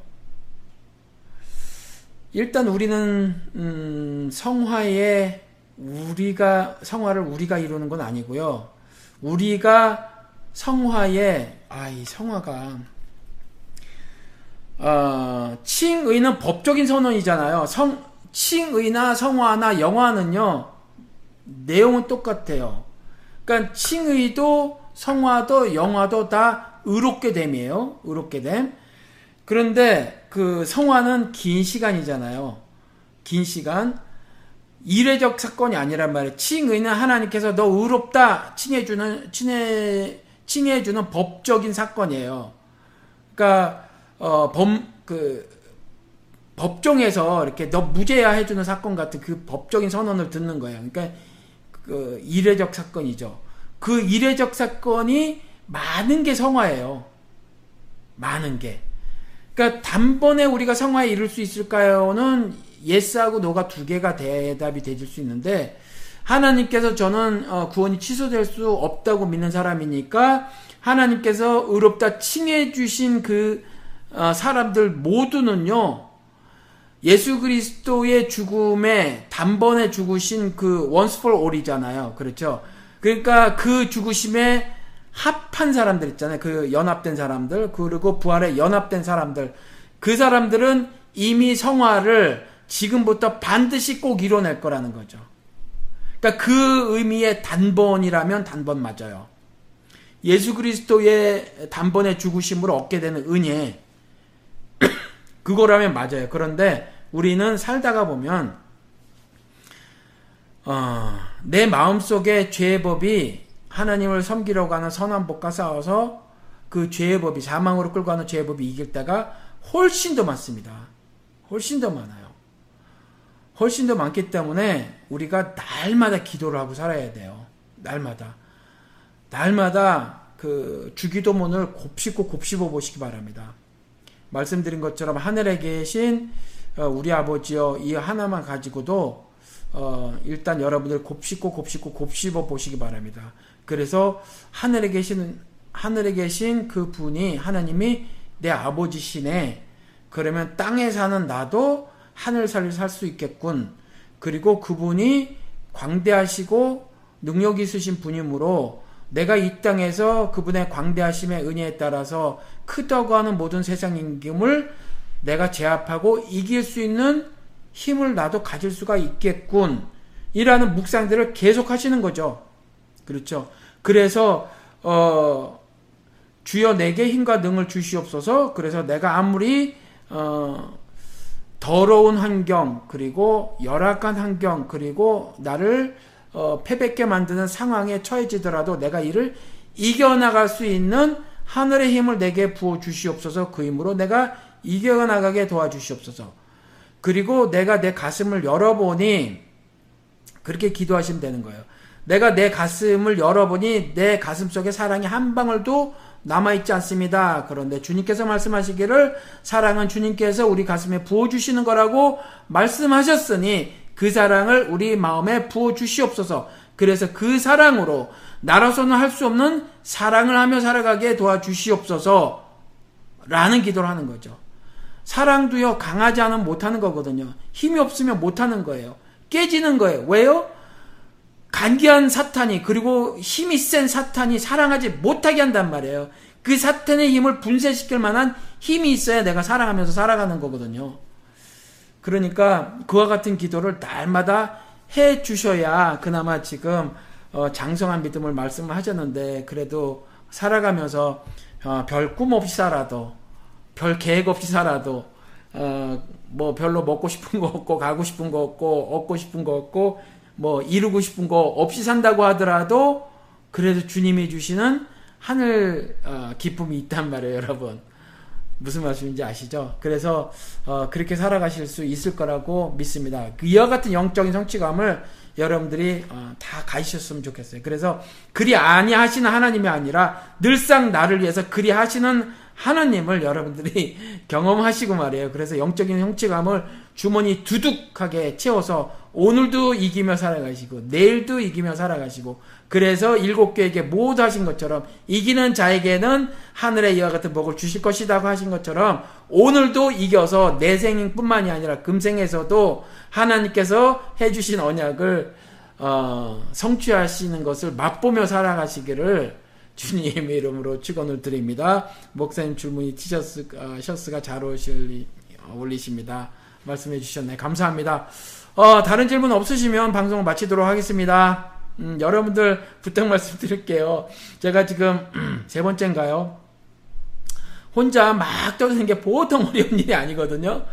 일단 우리는 음, 성화에 우리가 성화를 우리가 이루는 건 아니고요. 우리가 성화에 아 이 성화가 어, 칭의는 법적인 선언이잖아요. 성 칭의나 성화나 영화는요 내용은 똑같아요. 그러니까 칭의도 성화도 영화도 다 의롭게 됨이에요. 의롭게 됨. 그런데 그 성화는 긴 시간이잖아요. 긴 시간. 이례적 사건이 아니란 말이에요. 칭의는 하나님께서 너 의롭다 칭해주는 칭해 칭해주는 법적인 사건이에요. 그러니까 어 범 그 법정에서 이렇게 너 무죄야 해주는 사건 같은 그 법적인 선언을 듣는 거예요. 그러니까 그 이례적 사건이죠. 그 이례적 사건이 많은 게 성화예요. 많은 게. 그러니까 단번에 우리가 성화에 이룰 수 있을까요는 yes하고 no가 두 개가 대답이 되질 수 있는데 하나님께서 저는 어, 구원이 취소될 수 없다고 믿는 사람이니까 하나님께서 의롭다 칭해 주신 그 어, 사람들 모두는요 예수 그리스도의 죽음에 단번에 죽으신 그 once for all이잖아요. 그렇죠? 그러니까 그 죽으심에 합한 사람들 있잖아요. 그 연합된 사람들, 그리고 부활에 연합된 사람들. 그 사람들은 이미 성화를 지금부터 반드시 꼭 이뤄낼 거라는 거죠. 그러니까 그 의미의 단번이라면 단번 맞아요. 예수 그리스도의 단번에 죽으심으로 얻게 되는 은혜, 그거라면 맞아요. 그런데 우리는 살다가 보면 어, 내 마음속에 죄의 법이 하나님을 섬기려고 하는 선한 법과 싸워서 그 죄의 법이 사망으로 끌고 가는 죄의 법이 이길 때가 훨씬 더 많습니다. 훨씬 더 많아요. 훨씬 더 많기 때문에 우리가 날마다 기도를 하고 살아야 돼요. 날마다. 날마다 그 주기도문을 곱씹고 곱씹어 보시기 바랍니다. 말씀드린 것처럼 하늘에 계신 어, 우리 아버지여 이 하나만 가지고도 어, 일단 여러분들 곱씹고 곱씹고 곱씹어 보시기 바랍니다. 그래서 하늘에 계신 하늘에 계신 그 분이 하나님이 내 아버지시네. 그러면 땅에 사는 나도 하늘살을 살 수 있겠군. 그리고 그분이 광대하시고 능력 있으신 분이므로 내가 이 땅에서 그분의 광대하심의 은혜에 따라서 크다고 하는 모든 세상 임금을 내가 제압하고 이길 수 있는 힘을 나도 가질 수가 있겠군. 이라는 묵상들을 계속 하시는 거죠. 그렇죠. 그래서, 어, 주여 내게 힘과 능을 주시옵소서. 그래서 내가 아무리, 어, 더러운 환경, 그리고 열악한 환경, 그리고 나를 어, 패배게 만드는 상황에 처해지더라도 내가 이를 이겨나갈 수 있는 하늘의 힘을 내게 부어 주시옵소서 그 힘으로 내가 이겨 나가게 도와주시옵소서. 그리고 내가 내 가슴을 열어보니 그렇게 기도하시면 되는 거예요. 내가 내 가슴을 열어보니 내 가슴 속에 사랑이 한 방울도 남아있지 않습니다. 그런데 주님께서 말씀하시기를 사랑은 주님께서 우리 가슴에 부어주시는 거라고 말씀하셨으니 그 사랑을 우리 마음에 부어주시옵소서. 그래서 그 사랑으로 나로서는 할 수 없는 사랑을 하며 살아가게 도와주시옵소서. 라는 기도를 하는 거죠. 사랑도요, 강하지 않으면 못하는 거거든요. 힘이 없으면 못하는 거예요. 깨지는 거예요. 왜요? 간기한 사탄이 그리고 힘이 센 사탄이 사랑하지 못하게 한단 말이에요. 그 사탄의 힘을 분쇄시킬 만한 힘이 있어야 내가 사랑하면서 살아가는 거거든요. 그러니까 그와 같은 기도를 날마다 해 주셔야 그나마 지금 어 장성한 믿음을 말씀을 하셨는데 그래도 살아가면서 어 별 꿈 없이 살아도 별 계획 없이 살아도 어 뭐 별로 먹고 싶은 거 없고 가고 싶은 거 없고 얻고 싶은 거 없고 뭐 이루고 싶은 거 없이 산다고 하더라도 그래도 주님이 주시는 하늘 어, 기쁨이 있단 말이에요, 여러분. 무슨 말씀인지 아시죠? 그래서 어, 그렇게 살아가실 수 있을 거라고 믿습니다. 그 이와 같은 영적인 성취감을 여러분들이 어, 다 가지셨으면 좋겠어요. 그래서 그리 아니하시는 하나님이 아니라 늘상 나를 위해서 그리 하시는 하나님을 여러분들이 경험하시고 말이에요. 그래서 영적인 형체감을 주머니 두둑하게 채워서 오늘도 이기며 살아가시고 내일도 이기며 살아가시고 그래서 일곱 교에게 모두 하신 것처럼 이기는 자에게는 하늘의 이와 같은 복을 주실 것이라고 하신 것처럼 오늘도 이겨서 내 생뿐만이 아니라 금생에서도 하나님께서 해주신 언약을 어, 성취하시는 것을 맛보며 살아가시기를 주님의 이름으로 축원을 드립니다. 목사님 줄무늬 티셔츠 어, 셔츠가 잘 어울리, 어울리십니다. 말씀해 주셨네. 감사합니다. 어, 다른 질문 없으시면 방송을 마치도록 하겠습니다. 음, 여러분들 부탁 말씀 드릴게요. 제가 지금 세 번째인가요? 혼자 막 떠드는 게 보통 어려운 일이 아니거든요.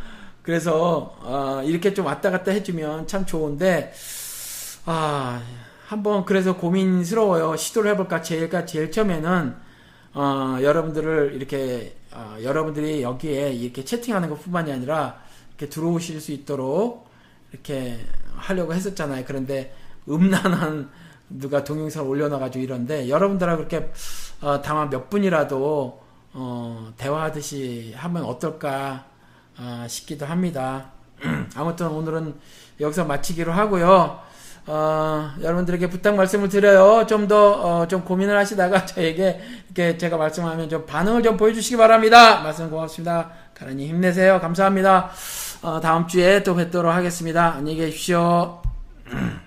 그래서 어, 이렇게 좀 왔다 갔다 해주면 참 좋은데 아 한번 그래서 고민스러워요. 시도를 해볼까 제일까 제일 처음에는 어, 여러분들을 이렇게 어, 여러분들이 여기에 이렇게 채팅하는 것뿐만이 아니라 이렇게 들어오실 수 있도록 이렇게 하려고 했었잖아요. 그런데 음란한 누가 동영상을 올려놔가지고 이런데 여러분들하고 그렇게 어, 다만 몇 분이라도 어, 대화하듯이 하면 어떨까 어, 싶기도 합니다. 아무튼 오늘은 여기서 마치기로 하고요. 어, 여러분들에게 부탁 말씀을 드려요. 좀 더, 좀 고민을 하시다가 저에게 이렇게 제가 말씀하면 좀 반응을 좀 보여주시기 바랍니다. 말씀 고맙습니다. 가라니 힘내세요. 감사합니다. 어, 다음 주에 또 뵙도록 하겠습니다. 안녕히 계십시오.